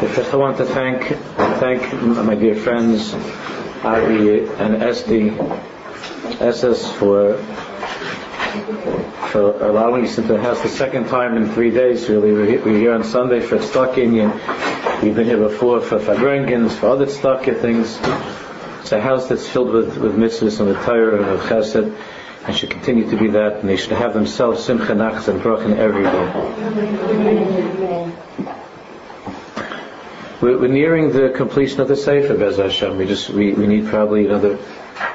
First, I want to thank thank my dear friends Ari and Esti SS for for allowing us into the house the second time in three days. Really, we're, here on Sunday for Stock Union. We've been here before for farbrengens, for other Stock things. It's a house that's filled with, with mitzvahs and the Torah and of Chesed, and should continue to be that. And they should have themselves simcha, nachas, and bracha every day. We're, we're, nearing the completion of the Sefer, Bez Hashem. We just we, we need probably another,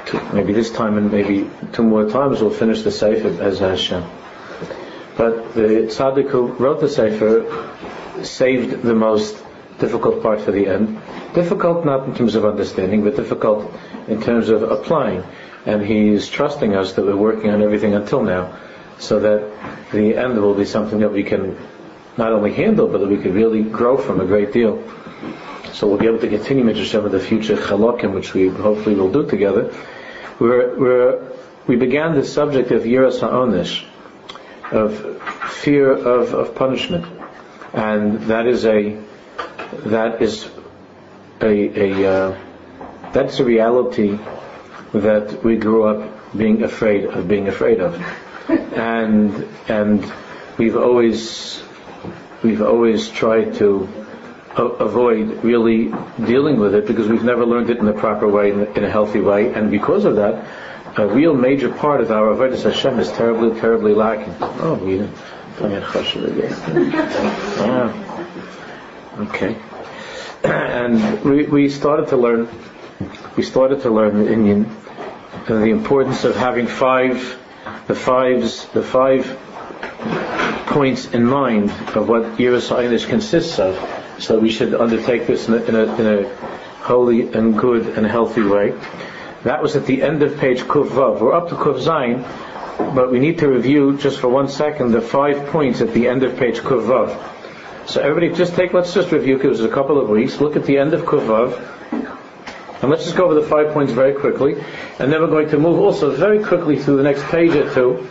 two, maybe this time and maybe two more times we'll finish the Sefer, Bez Hashem. But the tzaddik who wrote the Sefer saved the most difficult part for the end. Difficult not in terms of understanding, but difficult in terms of applying. And he's trusting us that we're working on everything until now, so that the end will be something that we can not only handle, but that we could really grow from a great deal. So we'll be able to continue Midrash with the future Chalokim, which we hopefully will do together. We're, we're, we began the subject of Yiras HaOnish, of fear of, of punishment. And that is a, that is a, a uh, that's a reality that we grew up being afraid of being afraid of. And, and we've always, we've always tried to avoid really dealing with it because we've never learned it in the proper way, in, in a healthy way, and because of that, a real major part of our avodah Hashem is terribly, terribly lacking. Oh, we yeah. Okay. And we, we started to learn, we started to learn in Indian uh, the importance of having five, the fives, the five points in mind of what Yiras consists of so we should undertake this in a, in a, in a holy and good and healthy way. That was at the end of page Kuf Vav. We're up to Kuf Zayin, but we need to review just for one second the five points at the end of page Kuf Vav. So everybody just take, let's just review because it's a couple of weeks. Look at the end of Kuf Vav. And let's just go over the five points very quickly. And then we're going to move also very quickly through the next page or two.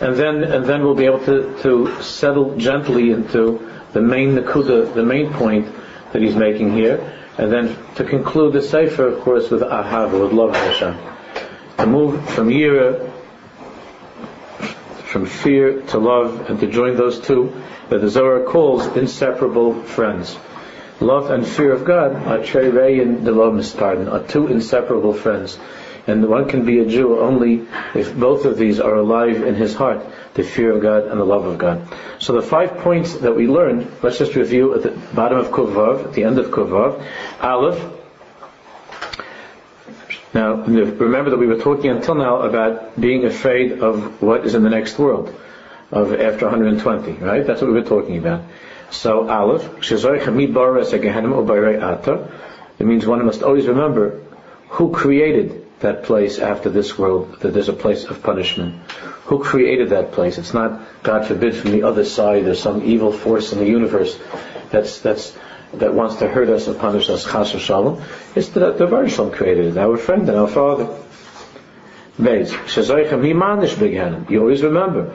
And then, and then we'll be able to, to settle gently into the main the main point that he's making here, and then to conclude the sefer, of course, with ahava, with love Hashem. To move from yira, from fear to love, and to join those two that the Zohar calls inseparable friends. Love and fear of God are cherei and the are two inseparable friends. And one can be a Jew only if both of these are alive in his heart the fear of God and the love of God. So the five points that we learned, let's just review at the bottom of Kuf Vav, at the end of Kuf Vav. Aleph. Now, remember that we were talking until now about being afraid of what is in the next world, of after 120, right? That's what we were talking about. So, Aleph, it means one must always remember who created that place after this world, that there's a place of punishment. Who created that place? It's not, God forbid, from the other side, there's some evil force in the universe that's, that's, that wants to hurt us and punish us, chas shalom. It's the, the Baruch created it, our friend and our father. You always remember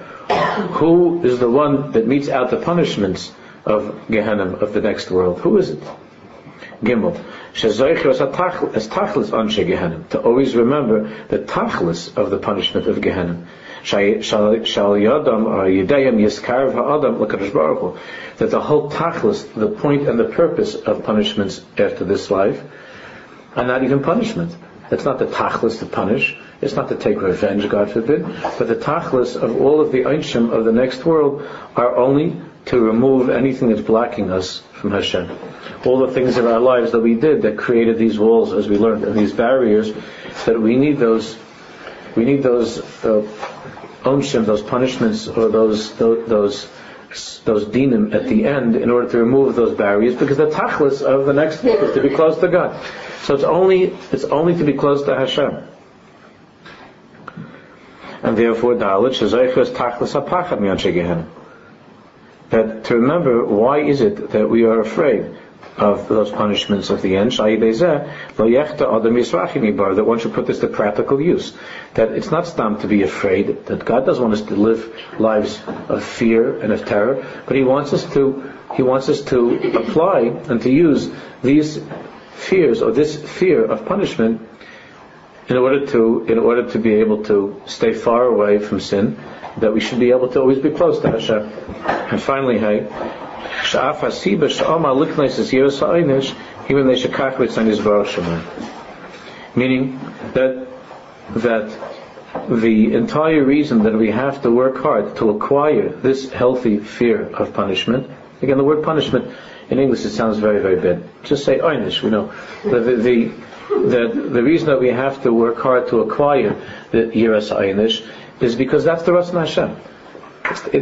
who is the one that meets out the punishments of Gehenna, of the next world. Who is it? Gimel. To always remember the tachlis of the punishment of Gehenna. That the whole tachlis, the point and the purpose of punishments after this life, are not even punishment. It's not the tachlis to punish. It's not to take revenge, God forbid. But the tachlis of all of the einshim of the next world are only to remove anything that's blocking us from Hashem. All the things in our lives that we did that created these walls, as we learned, and these barriers, that we need those, we need those uh, onshim, those punishments, or those those those, those dinim at the end, in order to remove those barriers, because the tachlis of the next world is to be close to God. So it's only it's only to be close to Hashem. And therefore, Dalit Shazoichas Tachlis Apachad Miyan that to remember why is it that we are afraid of those punishments of the end, that one should put this to practical use. That it's not stam to be afraid, that God doesn't want us to live lives of fear and of terror, but He wants us to, He wants us to apply and to use these fears or this fear of punishment in order to, in order to be able to stay far away from sin, that we should be able to always be close to Hashem. And finally, hey, Sha'af hasiba sha'ama liknais is ha'inish, even they shekach his baruch Meaning that, that the entire reason that we have to work hard to acquire this healthy fear of punishment, again the word punishment in English it sounds very, very bad. Just say einish, we know. The, the, the, the reason that we have to work hard to acquire the yiras einish is because that's the Ratzon Hashem.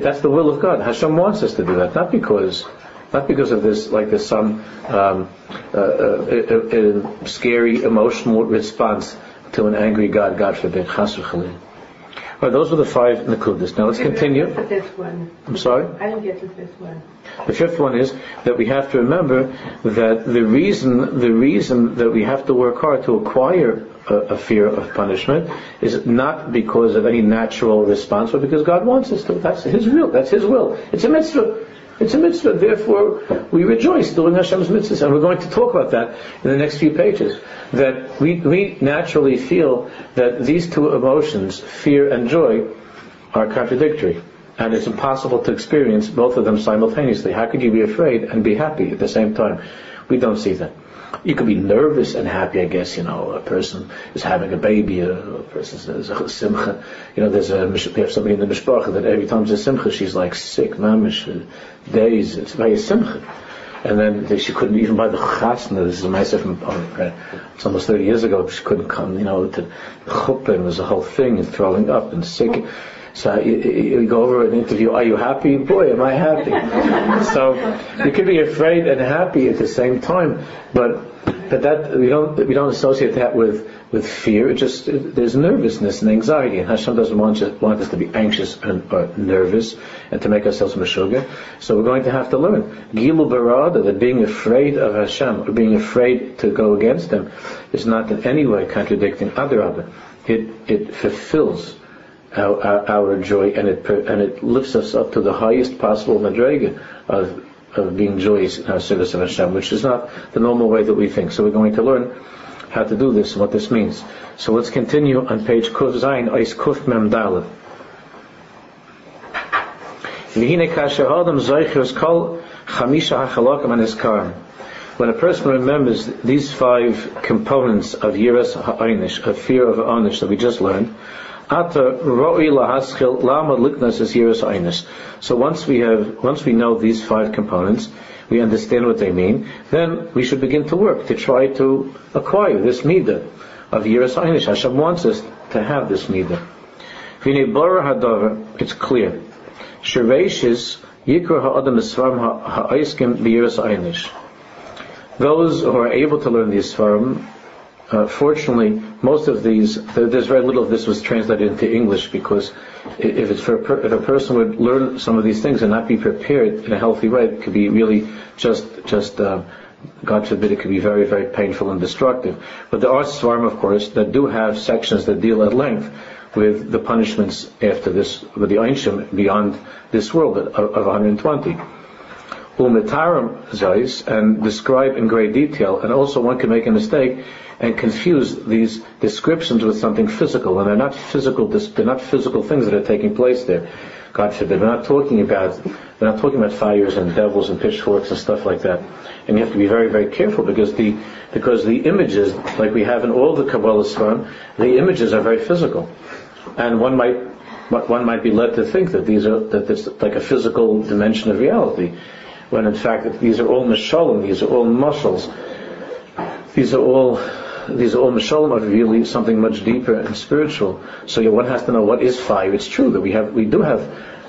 That's the will of God. Hashem wants us to do that, not because not because of this, like there's some um, uh, uh, scary emotional response to an angry God, God forbid, chas Right, those are the five nakudas. Now let's continue. The fifth one. I'm sorry? I didn't get the fifth one. The fifth one is that we have to remember that the reason, the reason that we have to work hard to acquire a, fear of punishment is not because of any natural response, but because God wants us to. That's His will. That's His will. It's a mitzvah. It's a mitzvah, therefore we rejoice doing Hashem's mitzvahs, and we're going to talk about that in the next few pages. That we, we naturally feel that these two emotions, fear and joy, are contradictory. And it's impossible to experience both of them simultaneously. How could you be afraid and be happy at the same time? We don't see that. You could be nervous and happy, I guess, you know, a person is having a baby, a, a person is a simcha. You know, there's a, we have somebody in the mishpacha that every time there's a simcha, she's like sick, mamish, days, it's very simcha. And then she couldn't even buy the chasna. This is a myself from, uh, it's almost 30 years ago, she couldn't come, you know, to the chuppah, and it was a whole thing, and throwing up and sick. So you, you, go over an interview, are you happy? Boy, am I happy. so you can be afraid and happy at the same time, but but that we don't we don't associate that with with fear. It just there's nervousness and anxiety, and Hashem doesn't want, you, want us to be anxious and uh, nervous and to make ourselves meshuga. So we're going to have to learn gilu barada that being afraid of Hashem or being afraid to go against Him is not in any way contradicting other It it fulfills our, our, our, joy, and it and it lifts us up to the highest possible madrega of of being joyous in our service of Hashem, which is not the normal way that we think. So we're going to learn how to do this and what this means. So let's continue on page Kuf Zayin, Ois Kuf Mem Dalet. When a person remembers these five components of Yiras Ha'inish, of fear of Anish that we just learned, so once we have, once we know these five components, we understand what they mean, then we should begin to work to try to acquire this midah of Yiras Einish. Hashem wants us to have this midah. It's clear. Shirveshis Yikra Ha'adam Esfarim Ha'aiskim B'Yiras. Those who are able to learn these Svarim uh, fortunately, most of these, there's very little of this was translated into English because if it's for a per, if a person would learn some of these things and not be prepared in a healthy way, it could be really just just uh, God forbid it could be very very painful and destructive. But there are svarim, of course, that do have sections that deal at length with the punishments after this, with the Einshim beyond this world of, of 120 umetarim zais and describe in great detail. And also one can make a mistake and confuse these descriptions with something physical, and they're not physical. They're not physical things that are taking place there. God forbid. We're not talking about we're not talking about fires and devils and pitchforks and stuff like that. And you have to be very, very careful because the because the images, like we have in all the Kabbalah Sfarim, the images are very physical, and one might one might be led to think that these are that it's like a physical dimension of reality when in fact these are all mashalim, these are all mashals, these are all these are all mashalim are really something much deeper and spiritual. So one has to know what is fire. It's true that we have we do have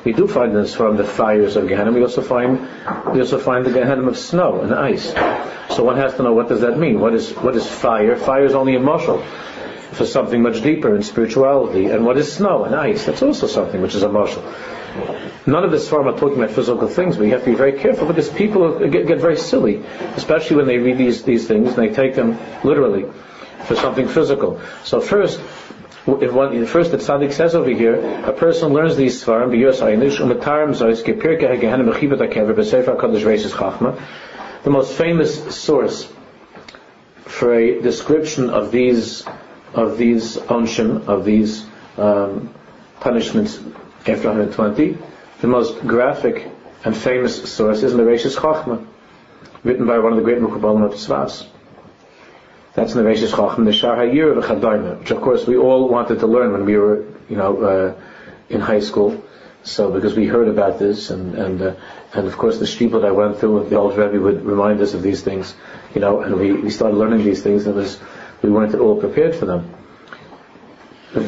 we do find this from the fires of Gehenna. We also find we also find the Gehenna of snow and ice. So one has to know what does that mean? What is what is fire? Fire is only a mashal for something much deeper in spirituality. And what is snow and ice? That's also something which is a mashal. None of this farm are talking about physical things, but you have to be very careful because people get, get very silly, especially when they read these, these things and they take them literally for something physical. So first, if one, first the tzaddik says over here, a person learns these svarim, the most famous source for a description of these of these onshim, of these um, punishments after 120, the most graphic and famous source is Mereshis Chachma, written by one of the great Mukabbalim of Tzvas. That's Rishis Chacham, the Shar Hayir of Chadayna, which of course we all wanted to learn when we were, you know, uh, in high school. So because we heard about this, and and uh, and of course the shtiebel that I went through, with the old Rebbe would remind us of these things, you know, and we, we started learning these things, and was we weren't at all prepared for them. And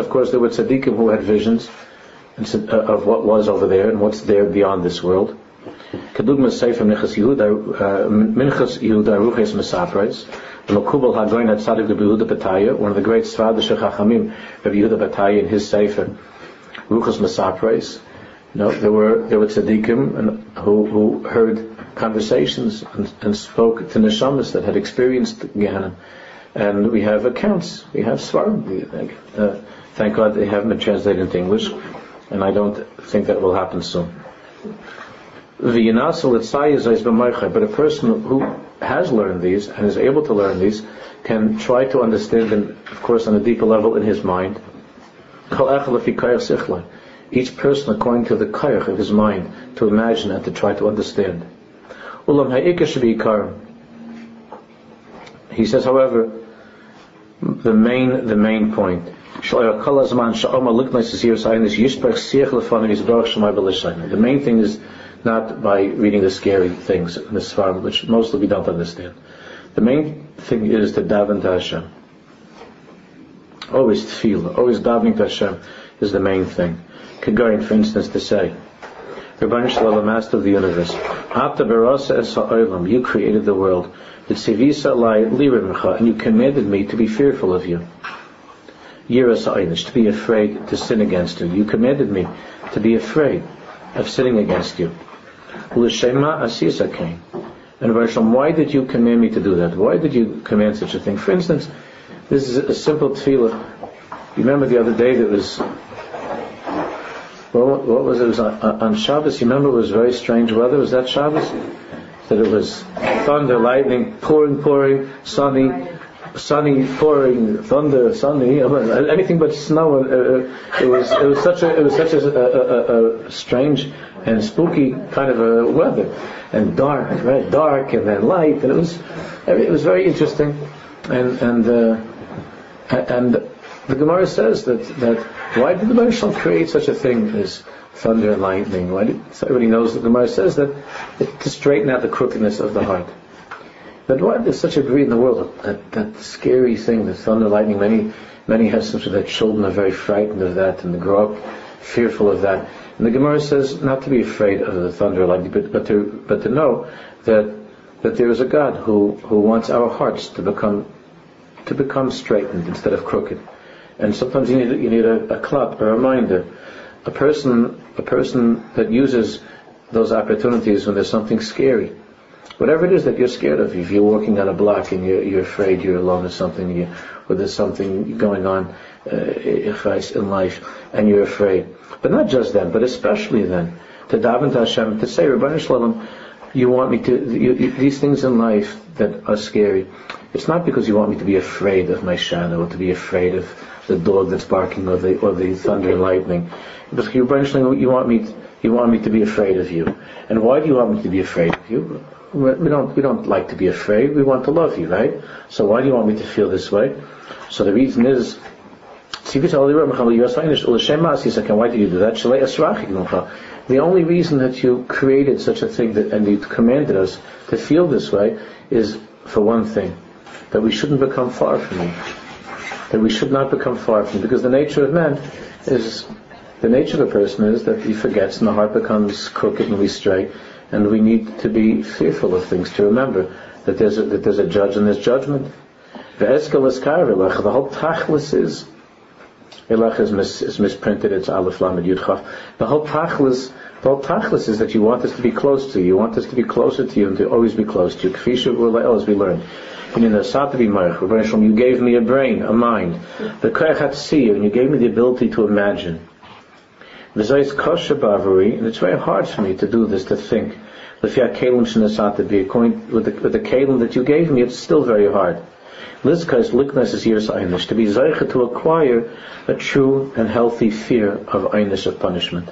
of course there were tzaddikim who had visions uh, of what was over there and what's there beyond this world. Kedugma Sefer uh, Minchas Yehuda Ruches Mesapres, the Makubal Hagoin had Tzadik the Yehuda Bataya, one of the great Svadish Chachamim, Rabbi Yehuda Bataya in his Sefer, Ruches Mesapres. No, there were there were tzaddikim who who heard conversations and, and spoke to neshamas that had experienced Gehenna, and we have accounts, we have svarim. Uh, thank God they haven't been translated into English, and I don't think that will happen soon. But a person who has learned these and is able to learn these can try to understand them, of course, on a deeper level in his mind. Each person according to the kayach of his mind to imagine and to try to understand. He says, however, the main the main point. The main thing is not by reading the scary things in the Svarim, which mostly we don't understand. The main thing is to daven to Hashem. Always tefillah, always davening to Hashem is the main thing. Kagarin, for instance, to say, Rabbi Shalom, Master of the universe, you created the world. Tzivisa lai lirimcha, and you commanded me to be fearful of you. Yiras to be afraid to sin against you. You commanded me to be afraid of sinning against you. L'shema asisa came. And Hashem, why did you command me to do that? Why did you command such a thing? For instance, this is a simple tefillah. You remember the other day that was, well, what was it? It was on, on Shabbos. You remember it was very strange weather. Was that Shabbos? That it was thunder, lightning, pouring, pouring, sunny, sunny, pouring, thunder, sunny, anything but snow. Uh, uh, it was it was such a it was such a, a, a, strange and spooky kind of a weather, and dark, right? Dark and then light, and it was it was very interesting, and and uh, and the Gemara says that that why did the Moshe create such a thing as thunder and lightning? Why did so everybody knows that the Gemara says that it, to straighten out the crookedness of the heart. But why there's such a greed in the world that that scary thing, the thunder, and lightning? Many many have such that children are very frightened of that and they grow up fearful of that. And the Gemara says not to be afraid of the thunder and lightning, but, but to but to know that that there is a God who, who wants our hearts to become to become straightened instead of crooked. And sometimes you need you need a, a clap, a reminder, a person a person that uses those opportunities when there's something scary. Whatever it is that you're scared of, if you're walking on a block and you're, you're afraid you're alone or something, you, or there's something going on uh, in life, and you're afraid, but not just then, but especially then, to daven to Hashem, to say, Rabbi Shalom, you want me to, you, you, these things in life that are scary, it's not because you want me to be afraid of my shadow, or to be afraid of the dog that's barking, or the, or the thunder and lightning. Because you, Shalom, you want me, to, you want me to be afraid of you. And why do you want me to be afraid of you? We don't, we don't like to be afraid. We want to love you, right? So why do you want me to feel this way? So the reason is, why did you do that? The only reason that you created such a thing that, and you commanded us to feel this way is for one thing, that we shouldn't become far from you. That we should not become far from. Because the nature of man is, the nature of a person is that he forgets and the heart becomes crooked and we stray. And we need to be fearful of things, to remember that there's a, that there's a judge and there's judgment. The whole tachlis is Elech is, mis, is misprinted, it's Aleph Lamed Yudchaf. The whole tachlis, whole tachlis is that you want us to be close to you. You want us to be closer to you and to always be close to you. Kfisha as we learned. And in the Satavi Marach, you gave me a brain, a mind. The to see you, and you gave me the ability to imagine. V'zayis kosher bavari, and it's very hard for me to do this, to think. With the, with the kalim that you gave me, it's still very hard. Lizkas liknas is years einish, to be zeicha to acquire a true and healthy fear of einish of punishment.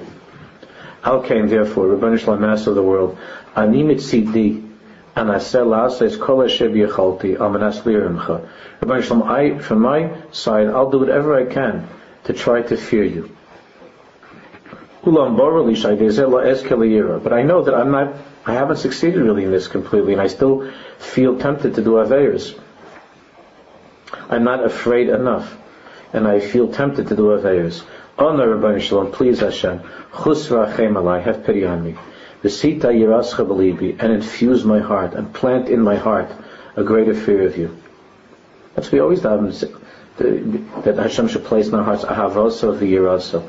How came therefore, Rabbanu Shalom, Master of the world, ani mitzidi, and I said says kol hashem yechalti lirimcha. Rabbanu Shalom, I, from my side, I'll do whatever I can to try to fear you. But I know that I'm not, I haven't succeeded really in this completely, and I still feel tempted to do aveirs. I'm not afraid enough, and I feel tempted to do avayos. Honor Rabbi Shalom, please Hashem, Chusra rachem alai, have pity on me. Vesita yirascha belibi, and infuse my heart, and plant in my heart a greater fear of you. That's what we always have, that Hashem should place in our hearts ahavosa v'yirasa,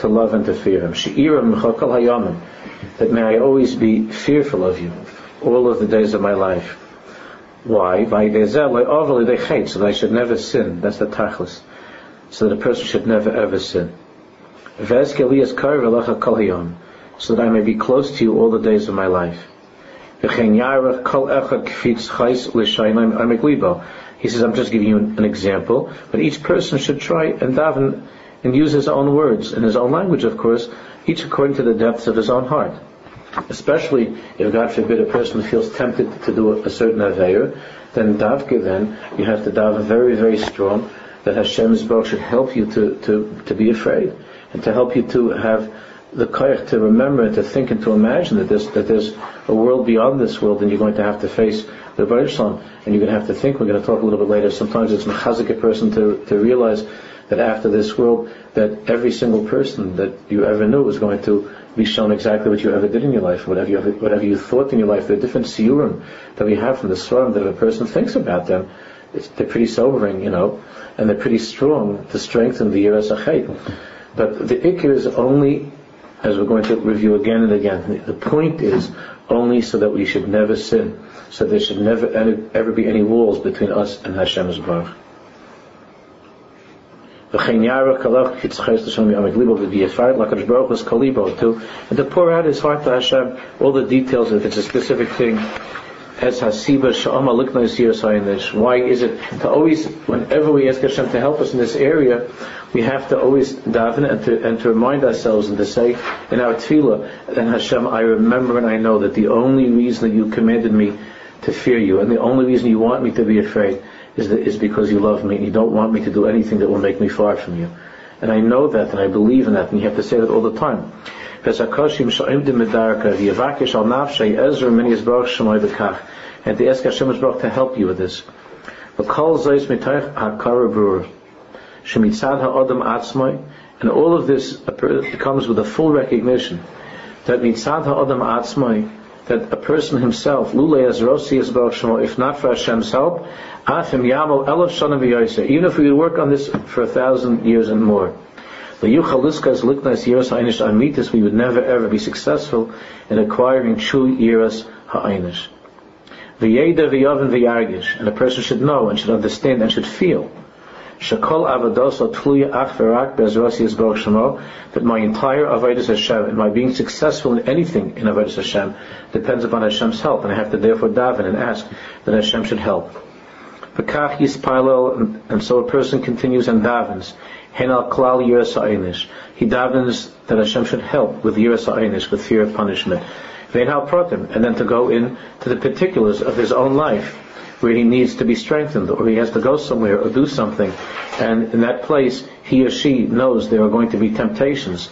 to love and to fear Him. She'ira m'chokal hayamim, that may I always be fearful of you all of the days of my life. Why? By So that I should never sin. That's the tachlis. So that a person should never ever sin. So that I may be close to you all the days of my life. He says, I'm just giving you an example, but each person should try and daven and use his own words, in his own language, of course, each according to the depths of his own heart. Especially if, God forbid, a person feels tempted to do a certain aveir, then davke then, you have to daven very, very strong that Hashem's Baruch should help you to, to, to be afraid and to help you to have the koyach to remember and to think and to imagine that there's, that there's a world beyond this world and you're going to have to face the Baruch and you're going to have to think, we're going to talk a little bit later, sometimes it's mechazik a person to, to realize that after this world, that every single person that you ever knew was going to be shown exactly what you ever did in your life, whatever you, ever, whatever you thought in your life. Are different siurim that we have from the Svarim that a person thinks about them, they're pretty sobering, you know, and they're pretty strong to strengthen the Yiras But the ikir is only, as we're going to review again and again, the point is only so that we should never sin, so there should never ever be any walls between us and Hashem's Baruch. And to pour out his heart to Hashem all the details if it's a specific thing why is it to always whenever we ask Hashem to help us in this area we have to always daven and to, and to remind ourselves and to say in our tefillah and Hashem I remember and I know that the only reason that you commanded me to fear you and the only reason you want me to be afraid is, that, is because you love me and you don't want me to do anything that will make me far from you. And I know that and I believe in that and you have to say that all the time. And to ask Hashem to help you with this. And all of this comes with a full recognition that mitzad ha'adam atzmai that a person himself, lule as rosi as if not for Hashem's help, afim yamol elef shanim even if we would work on this for a thousand years and more, we would never ever be successful in acquiring true yiras ha'inish. V'yeda v'yavin v'yargish, and a person should know and should understand and should feel Shakol Avodos Tluya Ach Yisborach Shemo, that my entire Avodah Hashem and my being successful in anything in Avodah Hashem depends upon Hashem's help, and I have to therefore daven and ask that Hashem should help. V'kach Yispalel, and so a person continues and davens. He davens that Hashem should help with Yiras Ha'inish, with fear of punishment. V'enhal Protim, and then to go in to the particulars of his own life where he needs to be strengthened or he has to go somewhere or do something. And in that place, he or she knows there are going to be temptations.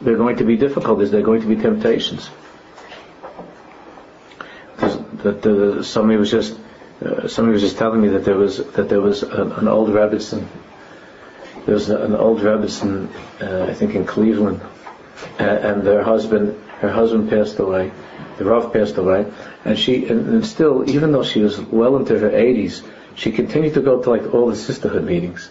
There are going to be difficulties. There are going to be temptations. That uh, somebody was just uh, somebody was just telling me that there was that there was an, an old Rebbetzin. There was an old Rebbetzin, uh, I think in Cleveland, and their husband her husband passed away the Rav passed away, and she, and, and, still, even though she was well into her 80s, she continued to go to like all the sisterhood meetings.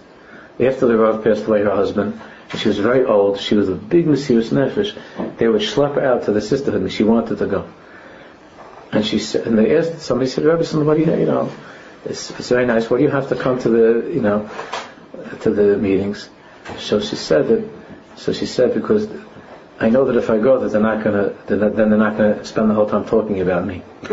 after the Rav passed away, her husband, and she was very old, she was a big Mesiris Nefesh, they would schlep her out to the sisterhood and she wanted to go. And she said, and they asked, somebody said, Rabbi, somebody, you know, it's, it's very nice, why do you have to come to the, you know, to the meetings? So she said that, so she said because I know that if I go, that they're not gonna, then they're not gonna spend the whole time talking about me. but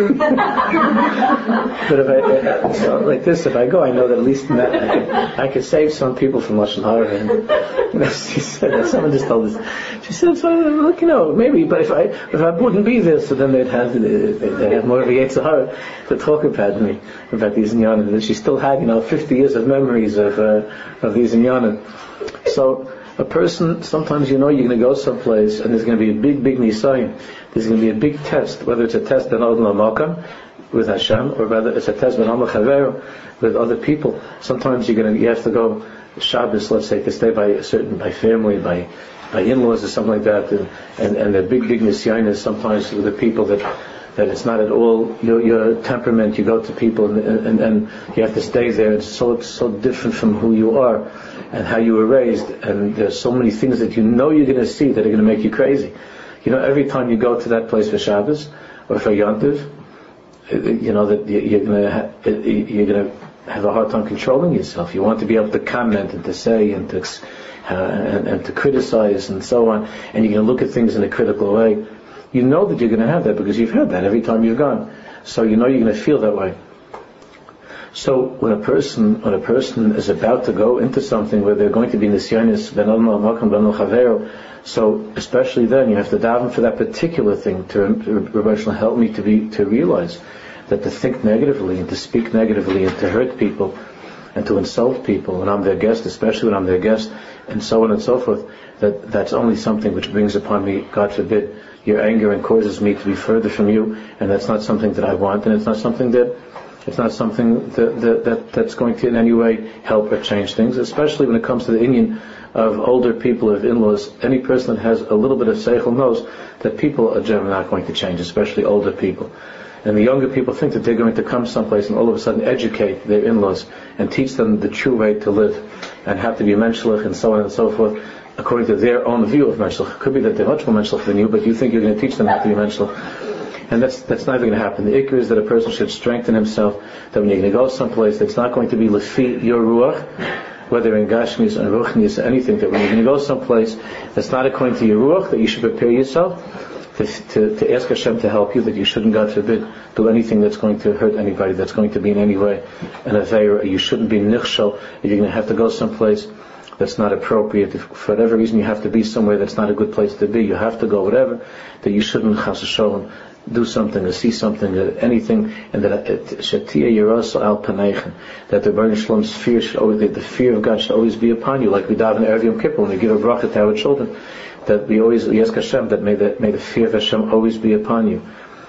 if I, so like this, if I go, I know that at least that, I could, I could save some people from lashon hara. And she said that someone just told us. She said, so look, you know, maybe, but if I if I wouldn't be there, so then they'd have they'd have more of a Yetzirah to talk about me, about these inyanim. She still had, you know, 50 years of memories of uh, of these inyanim. So a person, sometimes you know you're going to go someplace and there's going to be a big, big nisayin. There's going to be a big test, whether it's a test in Odin Makam with Hashem, or whether it's a test with Chaver with other people. Sometimes you're going to, you have to go Shabbos, let's say, to stay by a certain, by family, by, by in-laws or something like that, and, and, and the big, big nisayin is sometimes with the people that that it's not at all your, your temperament. You go to people and, and, and you have to stay there. It's so so different from who you are and how you were raised. And there's so many things that you know you're going to see that are going to make you crazy. You know, every time you go to that place for Shabbos or for Yontiv, you know that you're going to you're going to have a hard time controlling yourself. You want to be able to comment and to say and to uh, and, and to criticize and so on, and you're going to look at things in a critical way you know that you're going to have that because you've had that every time you've gone. So you know you're going to feel that way. So when a person when a person is about to go into something where they're going to be nisyanis ben makam so especially then you have to daven for that particular thing to Rabbi help me to be to realize that to think negatively and to speak negatively and to hurt people and to insult people when I'm their guest, especially when I'm their guest, and so on and so forth, that that's only something which brings upon me, God forbid, your anger and causes me to be further from you, and that's not something that I want, and it's not something that it's not something that, that, that that's going to in any way help or change things, especially when it comes to the Indian of older people, of in-laws. Any person that has a little bit of seichel knows that people are generally not going to change, especially older people. And the younger people think that they're going to come someplace and all of a sudden educate their in-laws and teach them the true way to live and have to be menschlich and so on and so forth according to their own view of menschlich. It could be that they're much more menschlich than you, but you think you're going to teach them how to be menschlich. And that's, that's never going to happen. The ikr is that a person should strengthen himself, that when you're going to go someplace, that's not going to be lefi your ruach, whether in gashmis and ruchnis or anything, that when you're going to go someplace that's not according to your ruach, that you should prepare yourself to, to, to ask Hashem to help you, that you shouldn't, God forbid, do anything that's going to hurt anybody, that's going to be in any way an aveir. You shouldn't be nichshel if you're going to have to go someplace that's not appropriate. If for whatever reason you have to be somewhere that's not a good place to be, you have to go, whatever, that you shouldn't chas do something or see something or anything, and that uh, shatia yerosa al that the Baruch Shalom's fear should always, the fear of God should always be upon you, like we daven Erev Yom Kippur when we give a bracha to our children, that we always we ask Hashem that may the may the fear of Hashem always be upon you,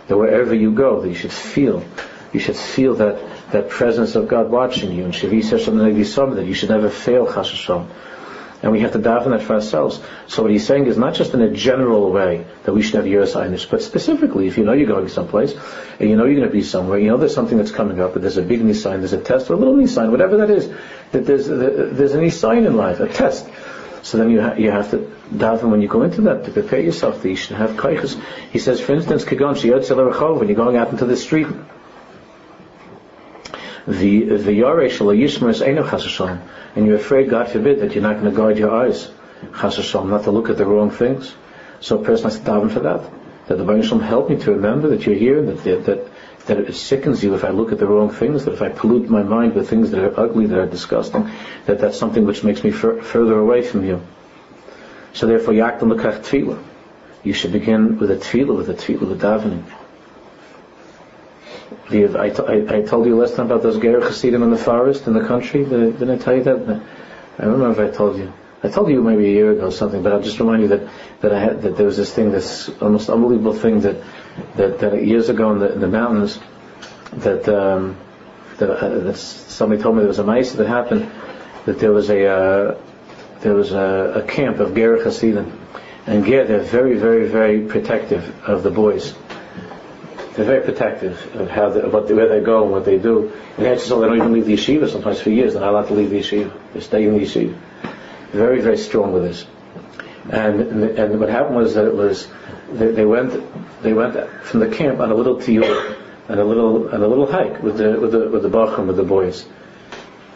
that wherever you go, that you should feel, you should feel that that presence of God watching you, and that you should never fail Chas and we have to daven that for ourselves. So what he's saying is not just in a general way that we should have Yiras Einish, but specifically, if you know you're going someplace, and you know you're going to be somewhere, you know there's something that's coming up, but there's a big Nisayan, there's a test, or a little Nisayan, whatever that is, that there's, there's a Nisayan in life, a test. So then you, ha- you have to daven when you go into that to prepare yourself that you should have kaiches. He says, for instance, when you're going out into the street, the yishmer is eno and you're afraid, God forbid, that you're not going to guard your eyes, chas not to look at the wrong things. So a person has to daven for that. That the Baruch help me to remember that you're here, that, that, that it sickens you if I look at the wrong things, that if I pollute my mind with things that are ugly, that are disgusting, that that's something which makes me fur- further away from you. So therefore, yaktam lekach tefillah. You should begin with a tefillah, with a tefillah, with davening. I, I, I told you last time about those Ger Hasidim in the forest in the country. Didn't I tell you that? I don't remember if I told you. I told you maybe a year ago or something, but I'll just remind you that, that I had, that there was this thing, this almost unbelievable thing that, that, that years ago in the, in the mountains, that, um, that, uh, that somebody told me there was a mice that happened, that there was a, uh, there was a, a camp of Ger Hasidim. And Ger, they're very, very, very protective of the boys they're very protective of how they, where they go and what they do. And actually, so oh, they don't even leave the yeshiva sometimes for years. They're not allowed to leave the yeshiva. They stay in the yeshiva. Very, very strong with this. And, and, what happened was that it was, they, they went, they went from the camp on a little tiyur, and a little, and a little hike with the, with the, with the bachram, with the boys.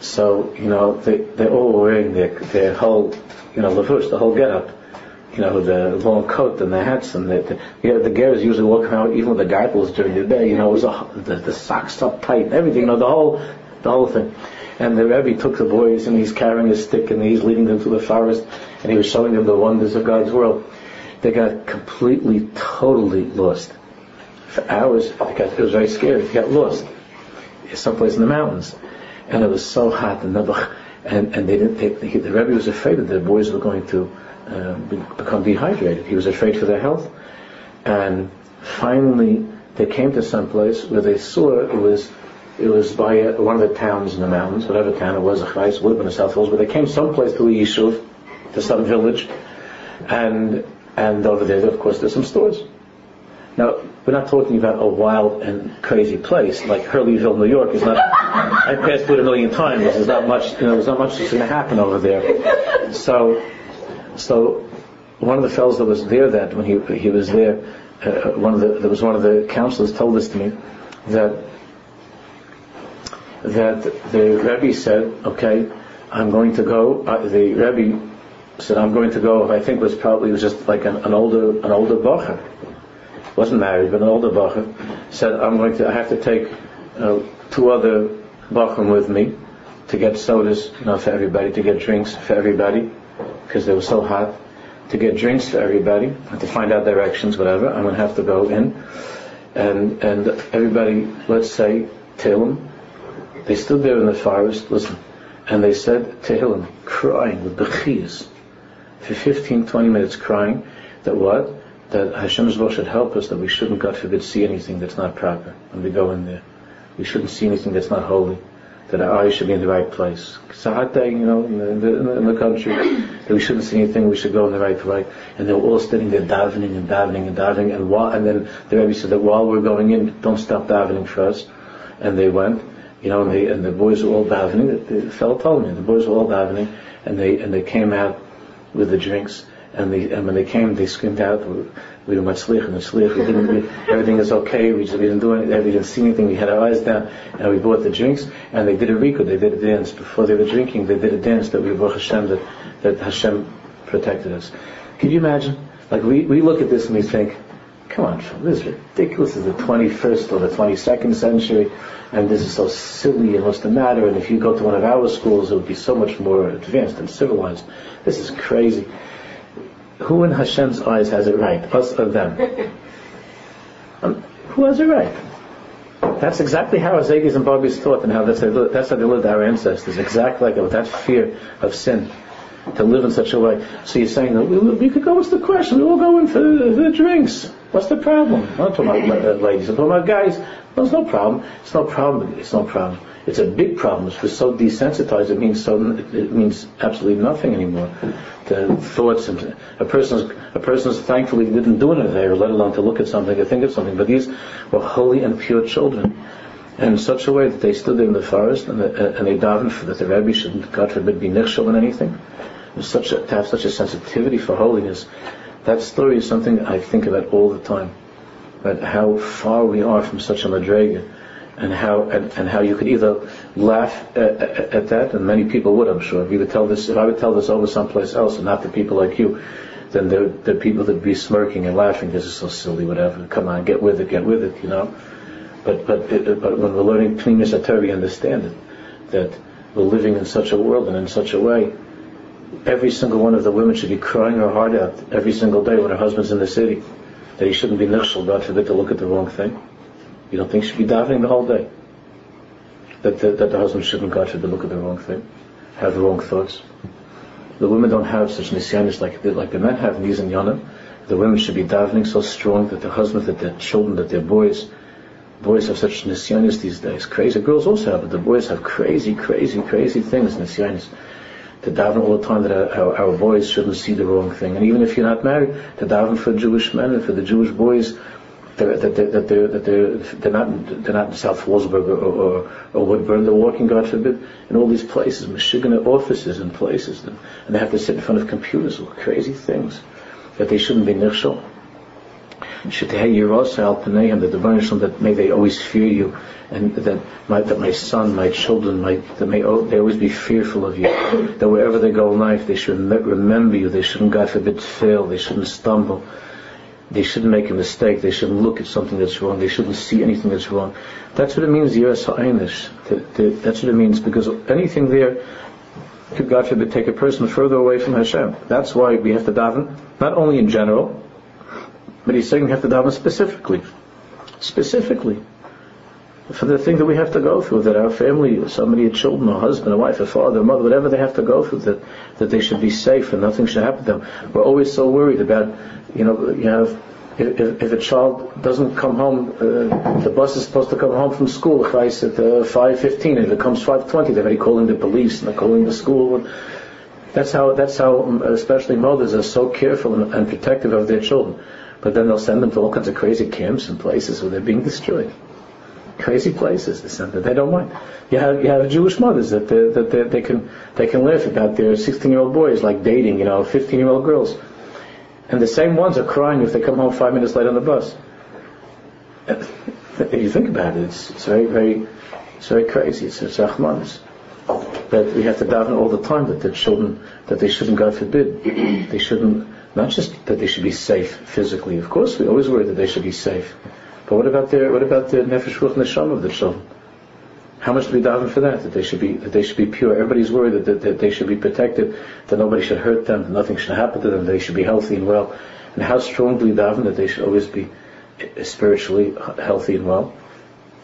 So, you know, they, they're all wearing their, their whole, you know, lavush, the whole getup. You know, the long coat and the hats and the, the, you know, the usually walk out even with the garters during the day, you know, it was a, the, the socks up tight and everything, you know, the whole, the whole thing. And the Rebbe took the boys and he's carrying a stick and he's leading them to the forest and he was showing them the wonders of God's world. They got completely, totally lost. For hours, got, it was very scary. They got lost. Someplace in the mountains and it was so hot and and, and they didn't. They, the Rebbe was afraid that the boys were going to uh, become dehydrated. He was afraid for their health, and finally they came to some place where they saw it was it was by a, one of the towns in the mountains, whatever town it was, a Chais, would have been the South Hills, but they came someplace to a yishuv, to some village, and and over there, of course, there's some stores. Now, we're not talking about a wild and crazy place like Hurleyville, New York. Is not. I passed through it a million times. There's not much. You know, there's not much that's going to happen over there. So, so one of the fellows that was there that when he he was there, uh, one of the there was one of the counselors told this to me that that the Rebbe said, okay, I'm going to go. Uh, the Rebbe said, I'm going to go. I think was probably was just like an, an older an older bacher wasn't married, but an older bacher, said, I'm going to, I have to take uh, two other bachrim with me to get sodas, know, for everybody, to get drinks for everybody, because they were so hot, to get drinks for everybody, to find out directions, whatever. I'm going to have to go in. And, and everybody, let's say, Tehillim, they stood there in the forest, listen, and they said Tehillim, crying with bechiyas, for 15, 20 minutes crying, that what? that Hashem's will should help us that we shouldn't, God forbid, see anything that's not proper when we go in there. We shouldn't see anything that's not holy. That our eyes should be in the right place. It's a hot day, you know, in the, in the country. That we shouldn't see anything. We should go in the right way. And they were all sitting there davening and davening and davening. And while, and then the Rebbe said that while we're going in, don't stop davening for us. And they went, you know, and, they, and the boys were all davening. The, the fellow told me the boys were all davening, and they and they came out with the drinks and, they, and when they came, they screamed out, "We were matzlich and matzlich. We didn't. We, everything is okay. We, just, we didn't do anything. We didn't see anything. We had our eyes down, and we bought the drinks. And they did a rikud. They did a dance before they were drinking. They did a dance that we brought Hashem that, that Hashem protected us. Can you imagine? Like we, we look at this and we think, come on, this is ridiculous. This is the 21st or the 22nd century, and this is so silly and what's the matter? And if you go to one of our schools, it would be so much more advanced and civilized. This is crazy who in Hashem's eyes has it right, us or them? Um, who has it right? That's exactly how our Zagis and Barbies thought, and how that's, that's how they lived our ancestors. Exactly like with that fear of sin, to live in such a way. So you're saying that we, we could go. What's the question? We all go in for the, the drinks. What's the problem? I'm not talking about ladies. I'm talking about guys. Well, it's no problem. It's no problem. It's no problem. It's a big problem. It's we're so desensitized. It means so. It means absolutely nothing anymore. The thoughts and a person's a person's thankfully didn't do anything, let alone to look at something or think of something. But these were holy and pure children, in such a way that they stood in the forest and, the, and they davened for that the rabbi shouldn't, God forbid, be nichshel in anything. Such a, to have such a sensitivity for holiness. That story is something I think about all the time. About how far we are from such a madrega and how and, and, how you could either laugh at, at, at, that, and many people would, I'm sure. If you would tell this, if I would tell this over someplace else, and not to people like you, then the are people that'd be smirking and laughing. This is so silly, whatever. Come on, get with it, get with it, you know. But but it, but when we're learning Pnimis we understand it that we're living in such a world and in such a way. Every single one of the women should be crying her heart out every single day when her husband's in the city that he shouldn't be nichshel, God forbid, to look at the wrong thing. You don't think she should be davening the whole day? That the, that the husband shouldn't, go to the look at the wrong thing, have the wrong thoughts. The women don't have such nisyanis like, like the men have in and. The women should be davening so strong that their husbands, that their children, that their boys, boys have such nisyanis these days. Crazy girls also have, but the boys have crazy, crazy, crazy things, nisyanis. To daven all the time that our, our, boys shouldn't see the wrong thing. And even if you're not married, to daven for Jewish men and for the Jewish boys They're, that they're, they're, they're, not they're not in South Fallsburg or, or, or Woodbourne. They're working, God forbid, in all these places, Michigan offices and places, and, they have to sit in front of computers, with crazy things that they shouldn't be nirshal. That the Baruch that may they always fear you, and that my, that my son, my children, my, that may they always be fearful of you. That wherever they go in life, they should remember you. They shouldn't, God forbid, fail. They shouldn't stumble. They shouldn't make a mistake. They shouldn't look at something that's wrong. They shouldn't see anything that's wrong. That's what it means, Yiras Ha'inish. That's what it means, because anything there could, God forbid, take a person further away from Hashem. That's why we have to daven, not only in general, but he's saying we have to daven specifically. Specifically. For the thing that we have to go through, that our family, somebody, a children, a husband, a wife, a father, a mother, whatever they have to go through, that, that they should be safe and nothing should happen to them. We're always so worried about, you know, you have, if, if a child doesn't come home, uh, the bus is supposed to come home from school, at uh, 5.15, and if it comes 5.20, they're already calling the police, and they're calling the school. That's how, that's how, um, especially mothers are so careful and, and protective of their children. But then they'll send them to all kinds of crazy camps and places where they're being destroyed. Crazy places they send them. They don't mind. You have you have Jewish mothers that they, that they, they can they can laugh about their 16 year old boys like dating you know 15 year old girls, and the same ones are crying if they come home five minutes late on the bus. Uh, if you think about it, it's, it's very very it's very crazy. It's, it's. That we have to daven all the time that the children that they shouldn't God forbid they shouldn't not just that they should be safe physically. Of course, we always worry that they should be safe. But what about their what about the nefesh ruach neshama of the children? How much do we daven for that? That they should be that they should be pure. Everybody's worried that, that, that they should be protected, that nobody should hurt them, that nothing should happen to them, that they should be healthy and well. And how strongly daven that they should always be spiritually healthy and well.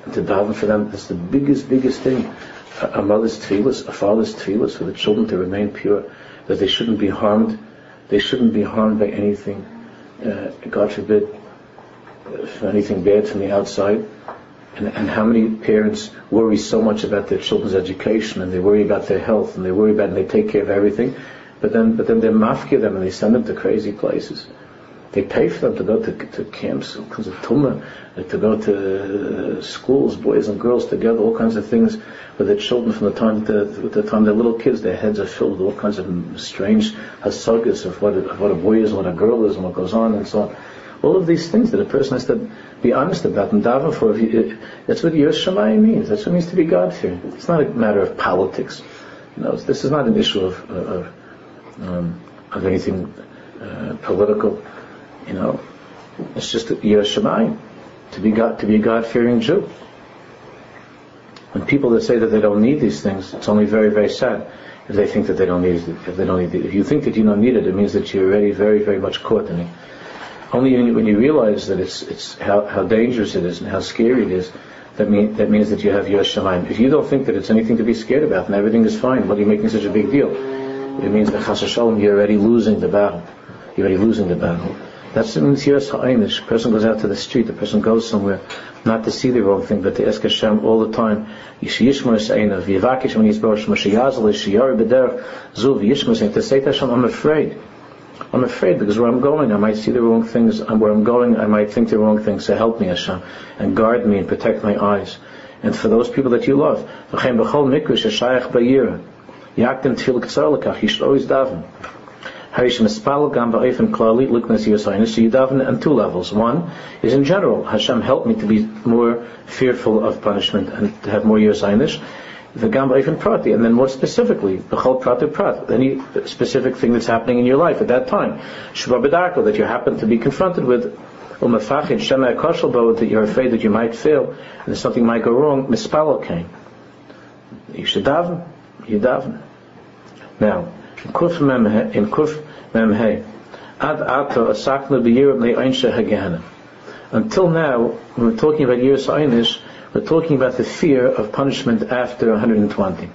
And to daven for them is the biggest, biggest thing. A, a mother's tefillas, a father's tefillas for the children to remain pure, that they shouldn't be harmed they shouldn't be harmed by anything, uh, God forbid, anything bad from the outside. And, and, how many parents worry so much about their children's education and they worry about their health and they worry about and they take care of everything, but then but then they mafkia them and they send them to crazy places. They pay for them to go to, to camps, all kinds of tumah, to go to schools, boys and girls together, all kinds of things with the children from the time that the time they're little kids, their heads are filled with all kinds of strange hasagas of what, of what a boy is and what a girl is and what goes on and so on. All of these things that a person has to be honest about and daven for. You, that's what Yiras Shamayim means. That's what it means to be God-fearing. It's not a matter of politics. Know, this is not an issue of, of, um, of anything uh, political. You know, it's just Yiras Shamayim to be God, to be a God-fearing Jew. And people that say that they don't need these things, it's only very, very sad if they think that they don't need it. If they don't need it. If you think that you don't need it, it means that you're already very, very much caught in it. Only when you realize that it's, it's how, how dangerous it is and how scary it is, that, mean, that means that you have Yiras Shamayim. If you don't think that it's anything to be scared about and everything is fine, what are you making such a big deal? It means that Chas Shalom, you're already losing the battle. You're already losing the battle. That's the Yiras Ha'inish. A person goes out to the street, the person goes somewhere, not to see the wrong thing, but to ask Hashem all the time, to say to Hashem, I'm afraid. I'm afraid because where I'm going, I might see the wrong things, and where I'm going, I might think the wrong things, so help me Hashem, and guard me and protect my eyes. And for those people that you love, you should always daven. So you daven on two levels. One is in general, Hashem help me to be more fearful of punishment and to have more Yosainis. The Gam Ba'ifin Prati. And then more specifically, B'chol Prati Prat. Any specific thing that's happening in your life at that time. Shubha B'darko, that you happen to be confronted with. Umafachid Shema Koshel that you're afraid that you might fail and that something might go wrong. Mispal came. You should daven. You daven. Now, in Kuf in Kuf Memhe. Ad ato asakna b'yirim le'einsha hagana. Until now, when we're talking about Yiras Einish, we're talking about the fear of punishment after 120.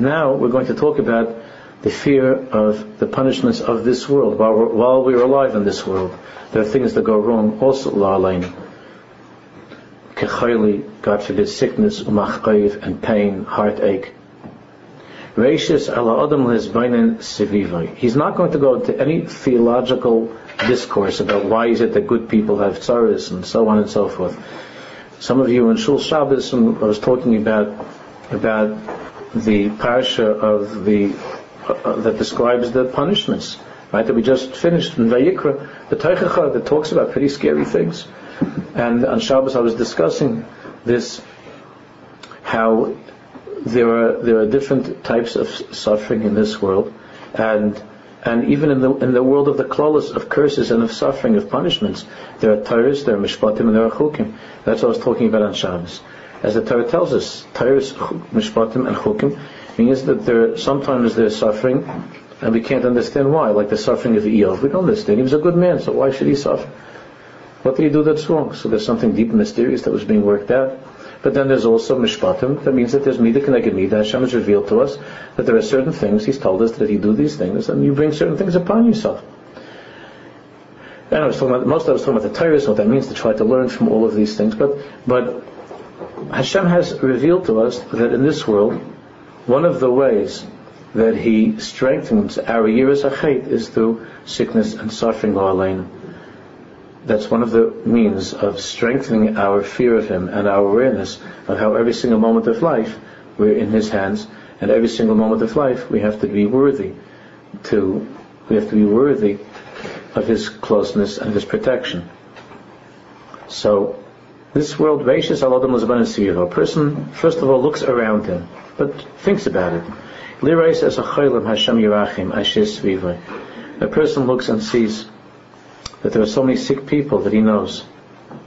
Now we're going to talk about the fear of the punishments of this world. While we're, while we're alive in this world, there are things that go wrong also. Kechayli, God forbid, sickness, umachayv, and pain, heartache. He's not going to go into any theological discourse about why is it that good people have tsaris and so on and so forth. Some of you in Shul Shabbos, I was talking about about the parsha of the uh, that describes the punishments, right? That we just finished in Vayikra, the Teichacha that talks about pretty scary things. And on Shabbos I was discussing this, how there are there are different types of suffering in this world, and and even in the in the world of the klolos of curses and of suffering of punishments, there are Torahs, there are mishpatim, and there are chukim. That's what I was talking about on Shabbos. As the Torah tells us, Torahs, mishpatim, and chukim means that there sometimes there's suffering, and we can't understand why. Like the suffering of Eov, we don't understand. He was a good man, so why should he suffer? What did he do that's wrong? So there's something deep and mysterious that was being worked out. But then there's also mishpatim. That means that there's midah connected midah. Hashem has revealed to us that there are certain things. He's told us that if you do these things, then you bring certain things upon yourself. And I was talking about, most I was talking about the Torah, what that means to try to learn from all of these things. But, but Hashem has revealed to us that in this world, one of the ways that He strengthens our yiras achait is through sickness and suffering, la'aleinu that's one of the means of strengthening our fear of Him and our awareness of how every single moment of life we're in His hands, and every single moment of life we have to be worthy to, we have to be worthy of His closeness and His protection. So, this world, Veishis Aladam A person, first of all, looks around him, but thinks about it. As a Hashem A person looks and sees that there are so many sick people that he knows.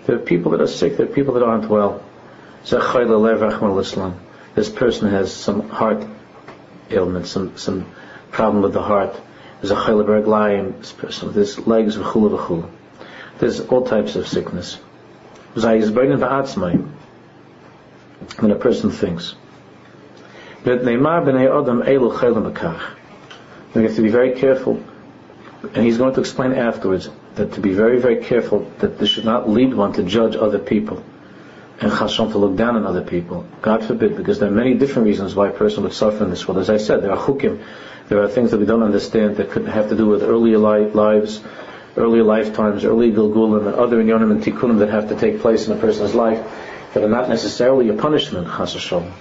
There are people that are sick, there are people that aren't well. This person has some heart ailment, some, some problem with the heart. There's a this person, there's legs, v'chulu v'chulu. There's all types of sickness. When a person thinks. We have to be very careful, and he's going to explain afterwards that to be very, very careful that this should not lead one to judge other people and chashon to look down on other people. God forbid, because there are many different reasons why a person would suffer in this world. As I said, there are chukim, there are things that we don't understand that could have to do with earlier lives, earlier lifetimes, early gilgulim, and other inyonim and tikkunim that have to take place in a person's life that are not necessarily a punishment, chasashon.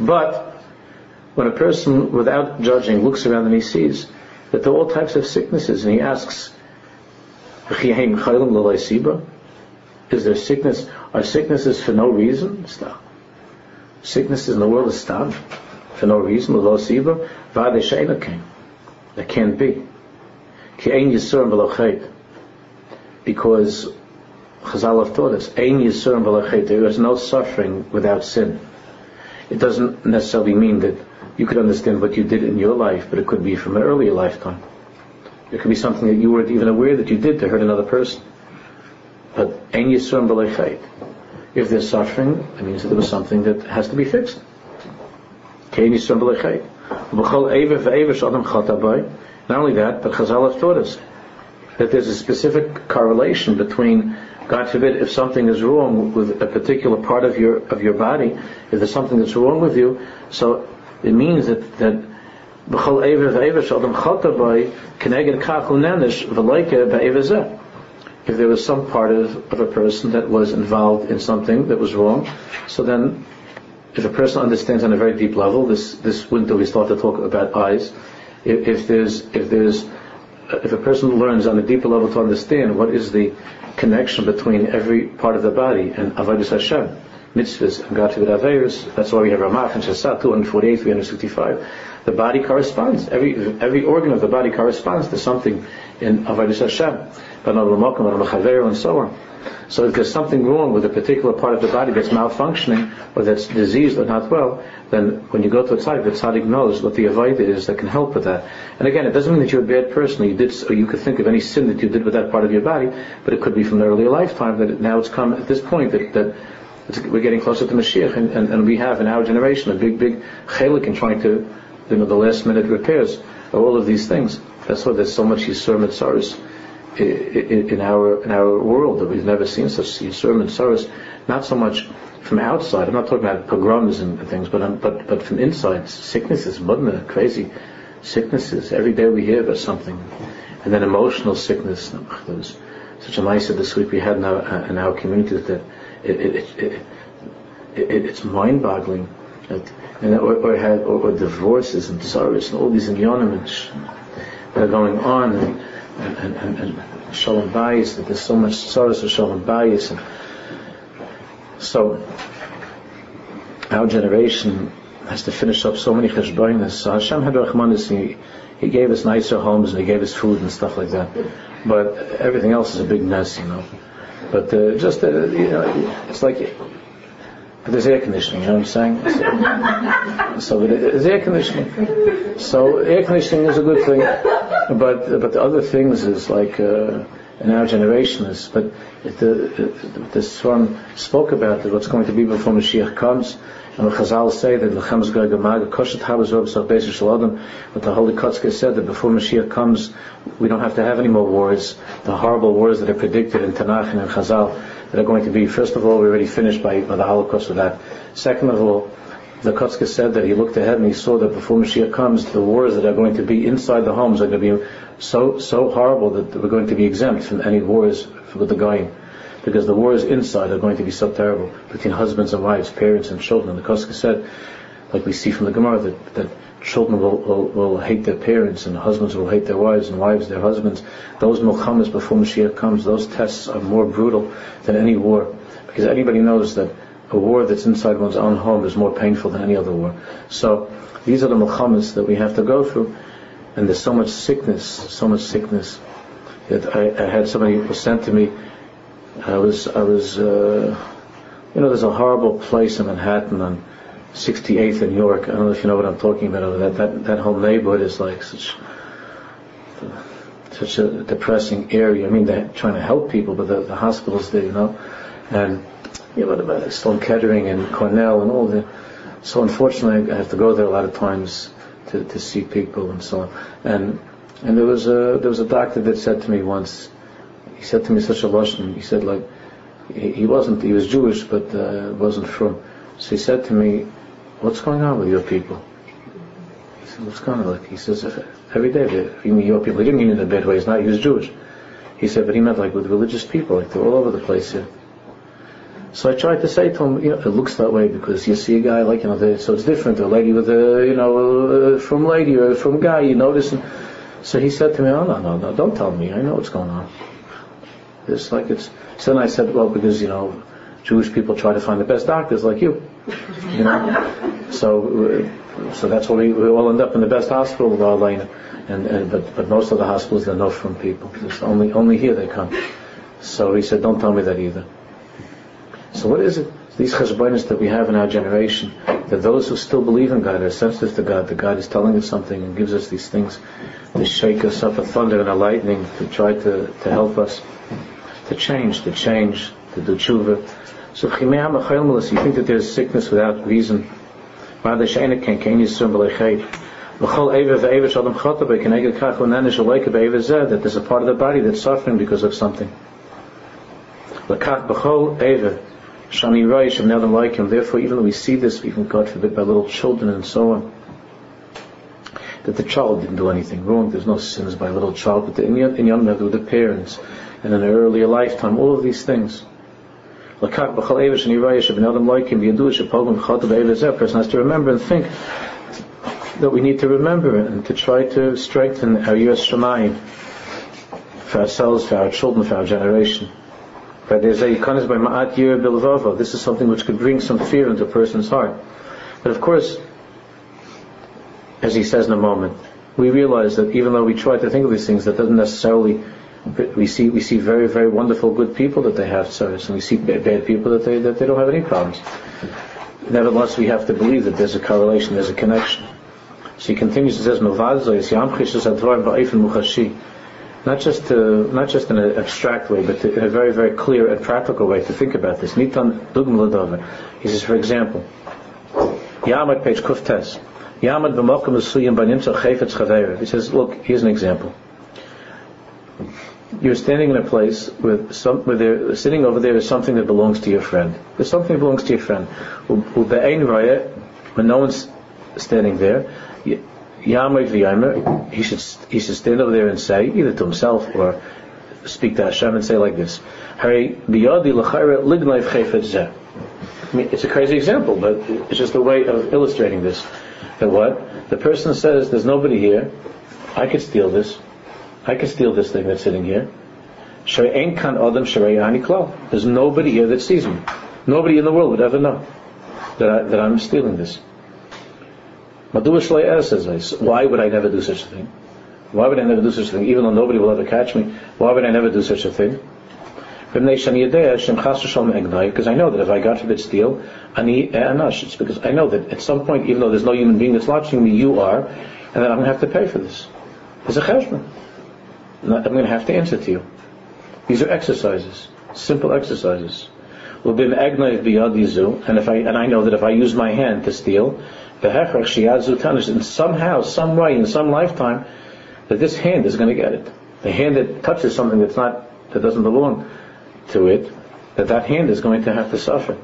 But when a person, without judging, looks around and he sees that there are all types of sicknesses, and he asks, is there sickness? Are sicknesses for no reason? Stop. Sicknesses in the world is stop for no reason. That can't be. Because Chazal have taught us, there is no suffering without sin. It doesn't necessarily mean that you could understand what you did in your life, but it could be from an earlier lifetime. It could be something that you weren't even aware that you did to hurt another person. But ein yisurim b'leichait. If there's suffering, it means that there was something that has to be fixed. Kein yisurim b'leichait. Not only that, but Chazal has taught us that there's a specific correlation between, God forbid, if something is wrong with a particular part of your of your body, if there's something that's wrong with you, so it means that that if there was some part of, of a person that was involved in something that was wrong, so then if a person understands on a very deep level, this, this winter we start to talk about eyes, if, if there's, if there's, uh, if a person learns on a deeper level to understand what is the connection between every part of the body and Avodah Hashem, mitzvahs and God Averis, that's why we have Ramach and Shasat 248, 365 the body corresponds. Every every organ of the body corresponds to something in Avodah Hashem, and so on. So if there's something wrong with a particular part of the body that's malfunctioning or that's diseased or not well, then when you go to a tzaddik, the tzaddik knows what the avodah is that can help with that. And again, it doesn't mean that you're a bad person you did, or you could think of any sin that you did with that part of your body, but it could be from an earlier lifetime that now it's come at this point that, that we're getting closer to Mashiach and, and, and, we have in our generation a big, big chelik in trying to you know, the last minute repairs all of these things. That's why there's so much Yisur Mitzaris in our in our world that we've never seen such Yisur Mitzaris. Not so much from outside. I'm not talking about pogroms and things, but but but from inside, sicknesses, mudna, crazy sicknesses. Every day we hear about something, and then emotional sickness. There such a nice this week we had in our, in our community that it, it, it it's mind-boggling. And or, or, had, or, or, divorces and sorrows and all these inyonim that are going on and, and, and, and shalom bayis, that there's so much sorrows of shalom bayis. And so, our generation has to finish up so many cheshbonis. So Hashem had Rahmanis, he, he gave us nicer homes and he gave us food and stuff like that. But everything else is a big mess, you know. But uh, just, uh, you know, it's like but there's air conditioning, you know what I'm saying? So, so there's air conditioning. So air conditioning is a good thing, but but the other things is like uh, in our generation is. But the, this one spoke about what's going to be before Mashiach comes, and the Chazal say that Lechem Zgag Koshet Habazov Salbeis Shalom. But the Holy Kotzker said that before Mashiach comes, we don't have to have any more wars. The horrible wars that are predicted in Tanakh and in Chazal that are going to be, first of all, we already finished by, by the Holocaust with that. Second of all, the Kotzker said that he looked ahead and he saw that before Mashiach comes, the wars that are going to be inside the homes are going to be so so horrible that we're going to be exempt from any wars with the going. Because the wars inside are going to be so terrible between husbands and wives, parents and children. And the Kotzker said, like we see from the Gemara, that, that children will, will, will, hate their parents and husbands will hate their wives and wives their husbands. Those milchamas before Mashiach comes, those tests are more brutal than any war. Because anybody knows that a war that's inside one's own home is more painful than any other war. So these are the milchamas that we have to go through. And there's so much sickness, so much sickness that I, I had somebody was sent to me. I was, I was, uh, you know, there's a horrible place in Manhattan on 68th in York. I don't know if you know what I'm talking about. That that that whole neighborhood is like such such a depressing area. I mean, they're trying to help people, but the, the hospitals there, you know, and you know, about Sloan Kettering and Cornell and all the. So unfortunately, I have to go there a lot of times to, to see people and so on. And and there was a there was a doctor that said to me once. He said to me such a lashon. He said like he, he wasn't he was Jewish, but uh, wasn't from. So he said to me, what's going on with your people? He said, what's going on? Like, he says, every day, your people? He didn't mean in a bad way, he's not, he was Jewish. He said, but he meant like with religious people, like they're all over the place here. So I tried to say to him, you know, it looks that way because you see a guy like, you know, so it's different. A lady with a, you know, from lady or from guy, you notice. And so he said to me, oh, no, no, no, don't tell me. I know what's going on. It's like it's, so then I said, well, because, you know, Jewish people try to find the best doctors like you. You know? So, uh, so that's why we, we all end up in the best hospital, and, and but, but most of the hospitals, they're not from people. It's only, only here they come. So he said, don't tell me that either. So what is it? These cheshbonis that we have in our generation, that those who still believe in God are sensitive to God, that God is telling us something and gives us these things to shake us up a thunder and a lightning, to try to, to help us to change, to change, to do tshuva, so you think that there's sickness without reason. That there's a part of the body that's suffering because of something. Therefore, even though we see this, even God forbid, by little children and so on, that the child didn't do anything wrong. There's no sins by a little child, but in young with the parents, and in an earlier lifetime, all of these things. A person has to remember and think that we need to remember and to try to strengthen our Yiras Shamayim for ourselves, for our children, for our generation. But there's a by Ma'at Yir Bilvava. This is something which could bring some fear into a person's heart. But of course, as he says in a moment, we realize that even though we try to think of these things, that doesn't necessarily we see we see very very wonderful good people that they have service, and we see bad, people that they that they don't have any problems. Nevertheless, we have to believe that there's a correlation, there's a connection. So he continues and says, not just to, not just in an abstract way, but in a very very clear and practical way to think about this. Nitan He says, for example, Yamad page Kuftes. Yamad b'mokum esuyim b'nimtza chayfetz chaveira. He says, look, here's an example you're standing in a place with some, where there, sitting over there is something that belongs to your friend. There's something that belongs to your friend. When no one's standing there, he should he should stand over there and say either to himself or speak to Hashem and say like this: it's a crazy example, but it's just a way of illustrating this. That what the person says, there's nobody here. I could steal this. I could steal this thing that's sitting here. There's nobody here that sees me. Nobody in the world would ever know that, I, that I'm stealing this. Why would I never do such a thing? Why would I never do such a thing? Even though nobody will ever catch me, why would I never do such a thing? Because I know that if I, got God forbid, steal, it's because I know that at some point, even though there's no human being that's watching me, you are, and that I'm going to have to pay for this. There's a cheshbon. I'm going to have to answer to you. These are exercises, simple exercises. And if I and I know that if I use my hand to steal, and somehow, some way, in some lifetime, that this hand is going to get it. The hand that touches something that's not that doesn't belong to it, that that hand is going to have to suffer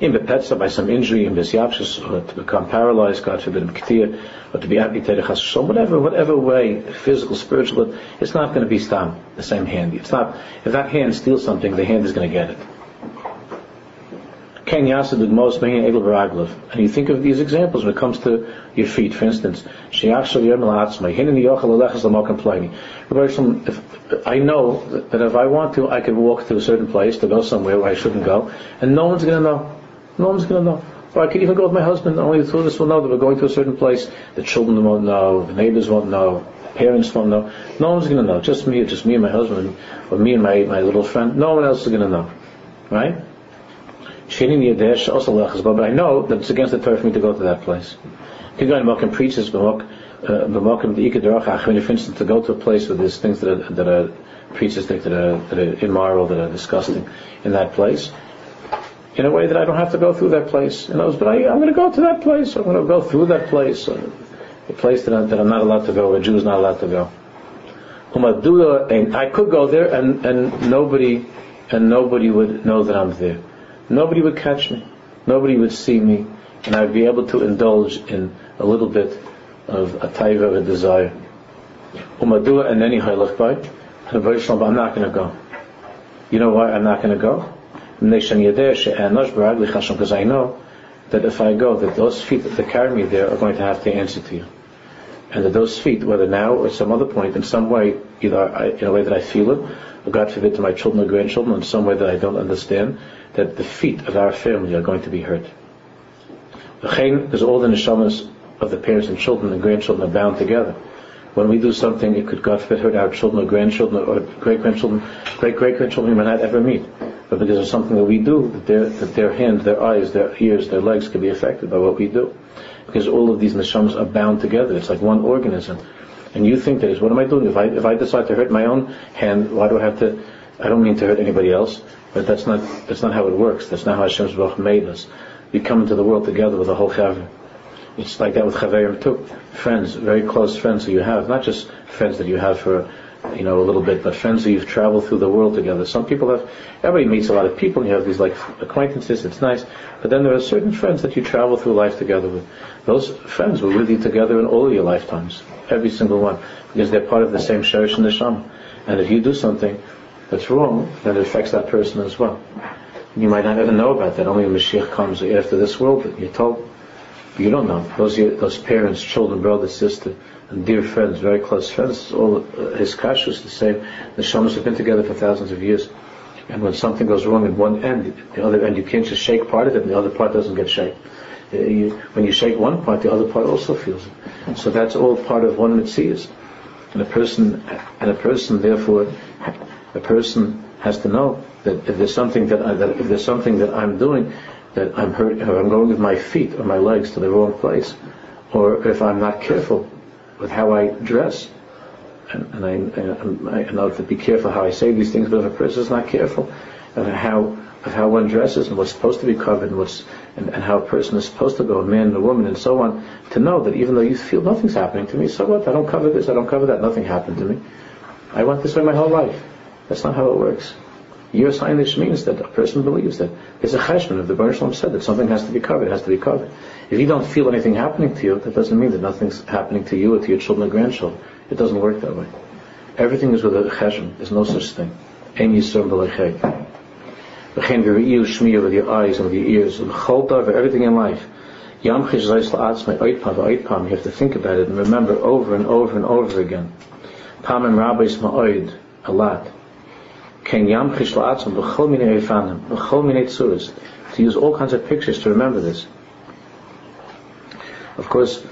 in Bepetza by some injury in Bisyapshis, or to become paralyzed, God forbid, Ktir, or to be amputated, whatever, whatever way, physical, spiritual, it's not going to be stam, the same hand. It's not, if that hand steals something, the hand is going to get it. Kenyasa Dugmos, meaning egg little. And you think of these examples when it comes to your feet, for instance. If I know that if I want to, I can walk to a certain place to go somewhere where I shouldn't go, and no one's going to know. No one's going to know. Or I could even go with my husband, only the two of us will know that we're going to a certain place. The children won't know, the neighbors won't know, the parents won't know. No one's going to know. Just me, just me and my husband, or me and my, my little friend. No one else is going to know. Right? But I know that it's against the Torah for me to go to that place. You can go and preach this, for instance, to go to a place where there's things that are, that are preachers think that are, that are immoral, that are disgusting in that place in a way that I don't have to go through that place. And I was, but I, am going to go to that place. I'm going to go through that place, a place that, I, that I'm not allowed to go, a Jew is not allowed to go. And I could go there, and, and nobody, and nobody would know that I'm there. Nobody would catch me. Nobody would see me, and I'd be able to indulge in a little bit of a taiva, of a desire. And then I'm not going to go. You know why I'm not going to go? Because I know that if I go, that those feet that carry me there are going to have to answer to you. And that those feet, whether now or some other point, in some way, either I, in a way that I feel it, or God forbid to my children or grandchildren, in some way that I don't understand, that the feet of our family are going to be hurt. The chain, because all the neshamas of the parents and children and grandchildren are bound together. When we do something, it could God forbid hurt our children or grandchildren or great grandchildren, great great grandchildren we might not ever meet but because of something that we do, that their, that their hands, their eyes, their ears, their legs can be affected by what we do. Because all of these neshamas are bound together. It's like one organism. And you think that is, what am I doing? If I, if I decide to hurt my own hand, why do I have to, I don't mean to hurt anybody else, but that's not, that's not how it works. That's not how Hashem's Baruch made us. We come into the world together with a whole chaver. It's like that with chaverim too. Friends, very close friends who you have, not just friends that you have for you know, a little bit, but friends who you've traveled through the world together. Some people have, everybody meets a lot of people, and you have these like acquaintances, it's nice, but then there are certain friends that you travel through life together with. Those friends were with you together in all of your lifetimes, every single one, because they're part of the same Sherish and Neshama. And if you do something that's wrong, then it affects that person as well. You might not even know about that, only when Mashiach comes after this world that you're told. You don't know. Those, those parents, children, brother, sister, and dear friends, very close friends. All uh, his kashrus the same. The shamas have been together for thousands of years. And when something goes wrong at one end, the other end, you can't just shake part of it, and the other part doesn't get shaken. Uh, you, when you shake one part, the other part also feels it. So that's all part of one mitzvah. And a person, and a person, therefore, a person has to know that if there's something that, I, that if there's something that I'm doing, that I'm hurt, or I'm going with my feet or my legs to the wrong place, or if I'm not careful, with how I dress. And, and I, I, I know to be careful how I say these things, but if a person is not careful of how of how one dresses and what's supposed to be covered and what's and, and, how a person is supposed to go, a man and a woman and so on, to know that even though you feel nothing's happening to me, so what? I don't cover this, I don't cover that, nothing happened to me. I went this way my whole life. That's not how it works. Your signage means that a person believes that there's a cheshbon of the Baruch Shalom said that something has to be covered, it has to be covered. If you don't feel anything happening to you, that doesn't mean that nothing's happening to you or to your children or grandchildren. It doesn't work that way. Everything is with a cheshbon. There's no such thing. Ein yisur b'lechay. V'chein v'ri'u shmiya with your eyes and with your ears. V'chol davar, everything in life. Yam la'atzmei oitpam v'oitpam. You have to think about it and remember over and over and over again. Pam rabbis ma'oid. A lot. Ken yam chish la'atzmei v'chol minei efanim. Minei tzuras. To use all kinds of pictures to remember this. Of course,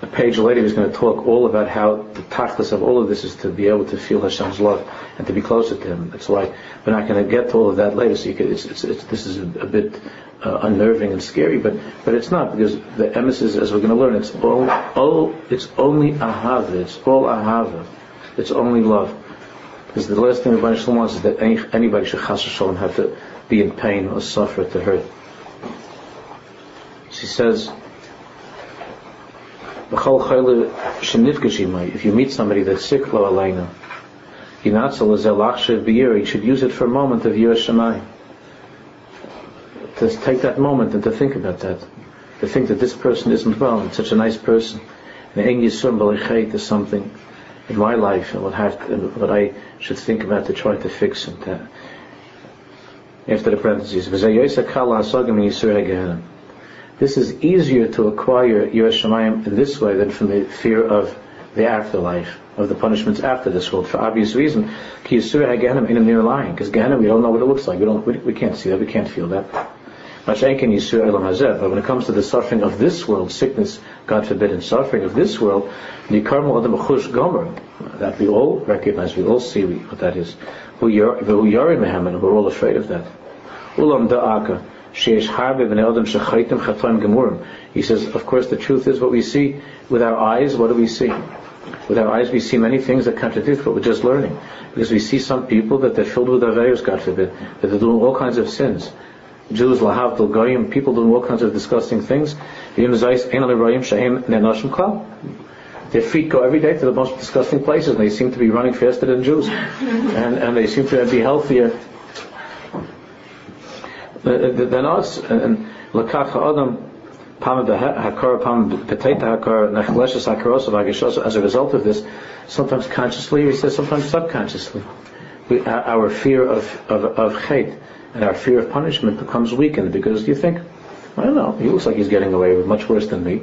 a page later he's going to talk all about how the tachlis of all of this is to be able to feel Hashem's love and to be closer to Him. That's why we're not going to get to all of that later. So could, it's, it's, it's, this is a, bit uh, unnerving and scary, but but it's not because the emissaries, as we're going to learn, it's all, all it's only ahava. It's all ahava. It's only love. Because the last thing the Baruch wants is that any, anybody should chas shalom have to be in pain or suffer to hurt. She says. If you meet somebody that's sick, lo aleinu, you should use it for a moment of Yiras Shamayim. To take that moment and to think about that. To think that this person isn't well, it's such a nice person. And is something in my life and what, have, what I should think about to try to fix it. Uh, after the parentheses, this is easier to acquire Yiras Shamayim in this way than from the fear of the afterlife, of the punishments after this world, for obvious reason. Ki Yasurah in a near line. Because Gehenna we don't know what it looks like. We don't, we, we can't see that. We can't feel that. But when it comes to the suffering of this world, sickness, God forbid, and suffering of this world, that we all recognize, we all see what that is. Who you're in Muhammad, we're all afraid of that. He says, of course, the truth is what we see with our eyes. What do we see? With our eyes, we see many things that contradict what we're just learning. Because we see some people that they're filled with avayos, God forbid, that they're doing all kinds of sins. Jews, lahavdil goyim, people doing all kinds of disgusting things. Their feet go every day to the most disgusting places, and they seem to be running faster than Jews, and, and they seem to be healthier than us. And lakach ha'adam pam hakar pam peteta hakar nechleshes hakarosav agishos. As a result of this, sometimes consciously, he says, sometimes subconsciously, we, our fear of of of hate and our fear of punishment becomes weakened because you think, I don't know, he looks like he's getting away with much worse than me.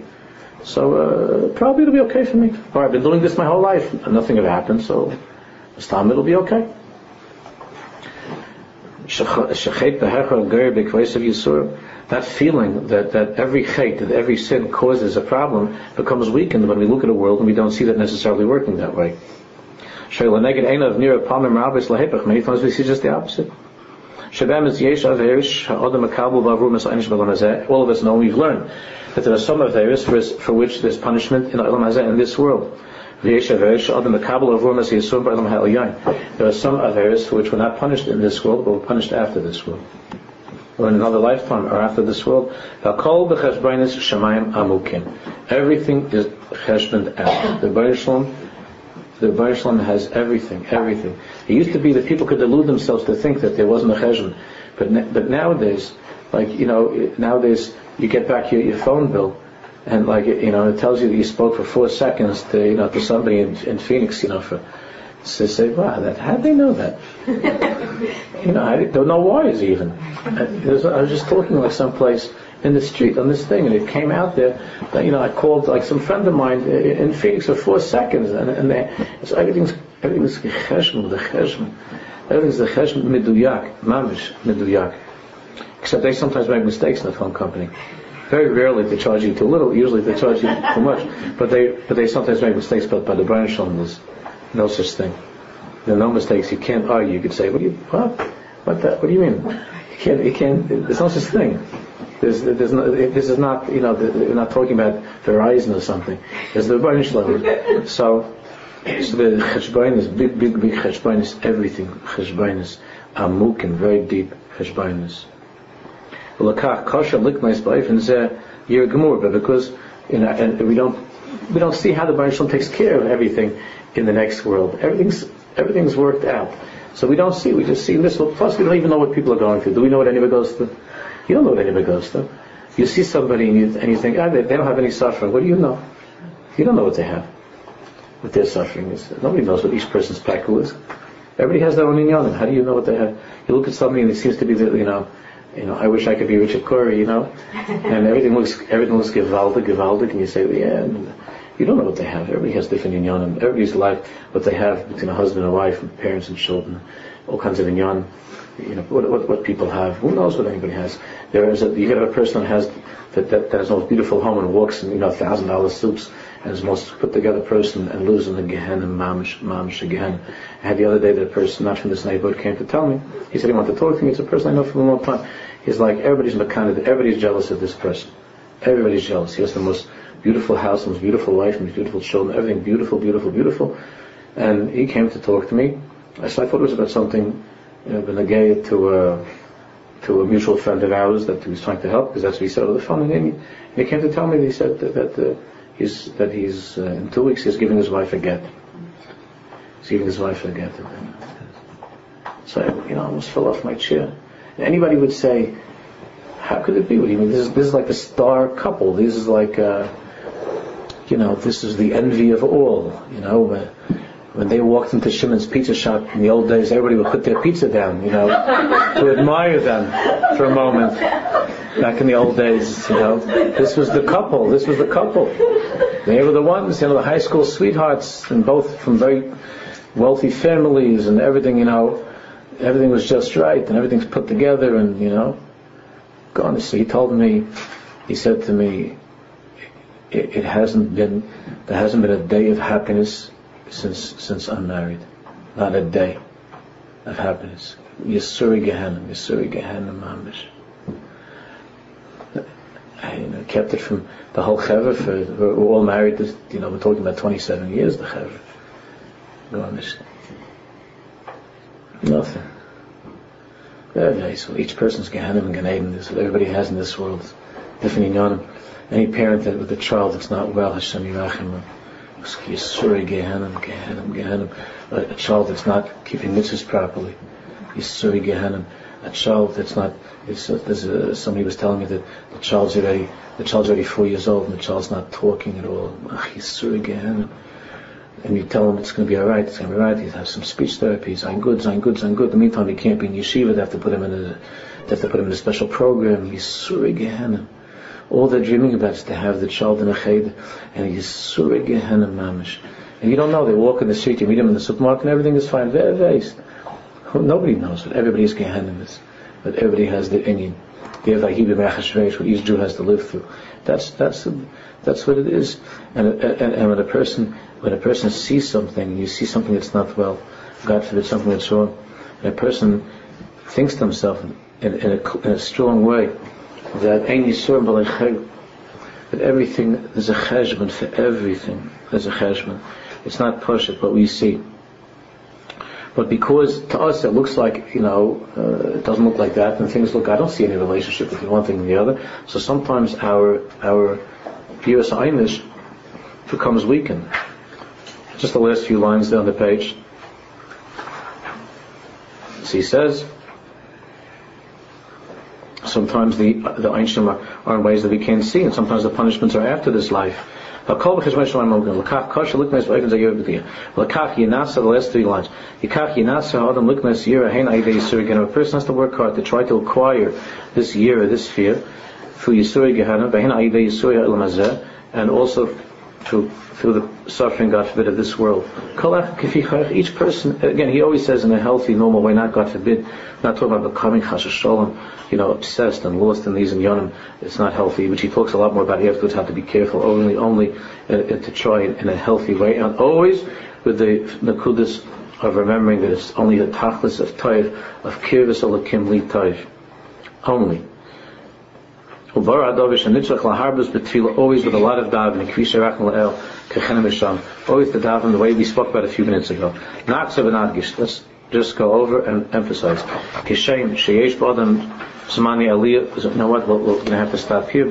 So uh, probably it'll be okay for me. Or I've been doing this my whole life and nothing ever happened, so this time it'll be okay. That feeling that, that every chait, that every sin causes a problem becomes weakened when we look at a world and we don't see that necessarily working that way. Many times we see just the opposite. All of us know we've learned that there are some areas for, which there's punishment in in this world. There are some areas for which we're not punished in this world, but we're punished after this world. Or in another lifetime, or after this world. Everything is cheshbon out. The Baruch the Baruch has everything, everything. It used to be that people could delude themselves to think that there wasn't a cheshbon. But, but nowadays, like, you know, nowadays you get back your, your phone bill, and like you know, it tells you that you spoke for four seconds to you know to somebody in, in Phoenix, you know, for to say, wow, that how they know that? you know, I don't know why is even. Was, I was just talking like someplace in the street on this thing, and it came out there. You know, I called like some friend of mine in Phoenix for four seconds, and, and they, so everything's everything's cheshbon, the cheshbon, everything's the cheshbon meduyak, mamish meduyak. Except they sometimes make mistakes in the phone company. Very rarely they charge you too little. Usually they charge you too much. But they but they sometimes make mistakes. But by the Baruch Shalom, there's no such thing. There are no mistakes. You can't argue. You could say, "What do you what? What, the, what do you mean? You can't. You can't. There's no such thing." There's, there's no, this is not, you know, we're not talking about Verizon or something. It's the Baruch Shalom. So, so the cheshbon is big, big, big cheshbon is everything. Cheshbon is amuk and very deep cheshbon is lakach kosher liknais b'ayfen zeh yer gemur, because you know, and we don't we don't see how the Baruch takes care of everything in the next world. Everything's everything's worked out. So we don't see, we just see this. Plus, we don't even know what people are going through. Do we know what anybody goes through? You don't know what anybody goes through. You see somebody and you, and you think, ah, they, they don't have any suffering. What do you know? You don't know what they have, what their suffering is. Nobody knows what each person's paku is. Everybody has their own inyanim. How do you know what they have? You look at somebody and it seems to be, that, you know, you know, I wish I could be Richard Cory, you know, and everything looks, everything looks givaldic, givaldic, and you say, yeah, and you don't know what they have. Everybody has different inyanim. Everybody's life, what they have between a husband and a wife, and parents and children, all kinds of inyan. You know, what, what, what people have. Who knows what anybody has? There is a, you have a person that has, that, that, that has the most beautiful home and walks in, you know, thousand dollar suits, and is the most put together person and lives in the Gehenna, Mamish, Mamish Gehenna. I had the other day that a person, not from this neighborhood, came to tell me. He said he wanted to talk to me. It's a person I know for a long time. He's like, everybody's mechanic, everybody's jealous of this person. Everybody's jealous. He has the most beautiful house, the most beautiful wife, the most beautiful children, everything beautiful, beautiful, beautiful. And he came to talk to me. So I thought it was about something, gay to a, to a mutual friend of ours that he was trying to help, because that's what he said over the phone. And then he, he came to tell me, he said that, that uh, he's, that he's, uh, in two weeks he's giving his wife a get. He's giving his wife a get. So I, you know, I almost fell off my chair. Anybody would say, how could it be? What do you mean? This is, this is like a star couple. This is like, uh, you know, this is the envy of all. You know, when they walked into Shimon's pizza shop in the old days, everybody would put their pizza down, you know, to admire them for a moment. Back in the old days, you know, this was the couple. This was the couple. They were the ones, you know, the high school sweethearts, and both from very wealthy families, and everything, you know, everything was just right, and everything's put together, and you know, gone. So he told me, he said to me, it, it hasn't been, there hasn't been a day of happiness since since I'm married. Not a day of happiness. Yisuri Gehenna, Yisuri Gehenna Mamish. I you know, kept it from the whole Chaver for, we're, we're all married, this, you know, we're talking about 27 years, the Chaver. Garnish. Nothing. Very So each person's Gehenna and Gan Eden. This everybody has in this world. Different. Any parent that with a child that's not well, Hashem Yirachim. Yisuri Gehenna, Gehenna, Gehenna. A child that's not keeping mitzvahs properly. Yisuri Gehenna. A child that's not. It's, uh, there's a, somebody was telling me that the child's already the child's already four years old and the child's not talking at all. Yisuri Gehenna and you tell him it's going to be all right, it's going to be all right. He'll have some speech therapy. Zayin good, Zayin good, Zayin good. In the meantime, he can't be in yeshiva. They have to put him in a, they have to put him in a special program. Yisuri Gehenna. All they're dreaming about is to have the child in a ched, and Yisuri Gehenna mamish. And you don't know. They walk in the street, you meet them in the supermarket, and everything is fine. Very, very. Nobody knows what everybody's Gehenna is, but everybody has the Indian. They have like Hebrew what each Jew has to live through. That's that's that's what it is. And, and, and when a person when a person sees something, you see something that's not well, God forbid something that's wrong, and a person thinks to himself in, in, a, in a, strong way that any that everything there's a cheshbon for everything. There's a cheshbon. It's not push it, but we see. But because to us it looks like, you know, uh, it doesn't look like that, and things look, I don't see any relationship between one thing and the other. So sometimes our, our Pius Einish becomes weakened. Just the last few lines down the page. So he says, sometimes the the are, in ways that we can't see, and sometimes the punishments are after this life. The last three lines. A person has to work hard to try to acquire this year, this fear, through gehenna, and also through through the suffering, God forbid, of this world. Each person, again, he always says in a healthy, normal way, not God forbid, not talking about becoming chashasholim, you know, obsessed and lost in these and yonim. It's not healthy, which he talks a lot more about. He how to be careful, only, only uh, uh, to try in, in, a healthy way, and always with the nakudis of remembering that it's only the tachlis of taif, of kirvis alakim li taif. Only. Always with a lot of davening, Always the daven the way we spoke about a few minutes ago. Not Let's just go over and emphasize. Kishem, Sheyesh Badam, Samani Aliyah, you know what, we're going to have to stop here.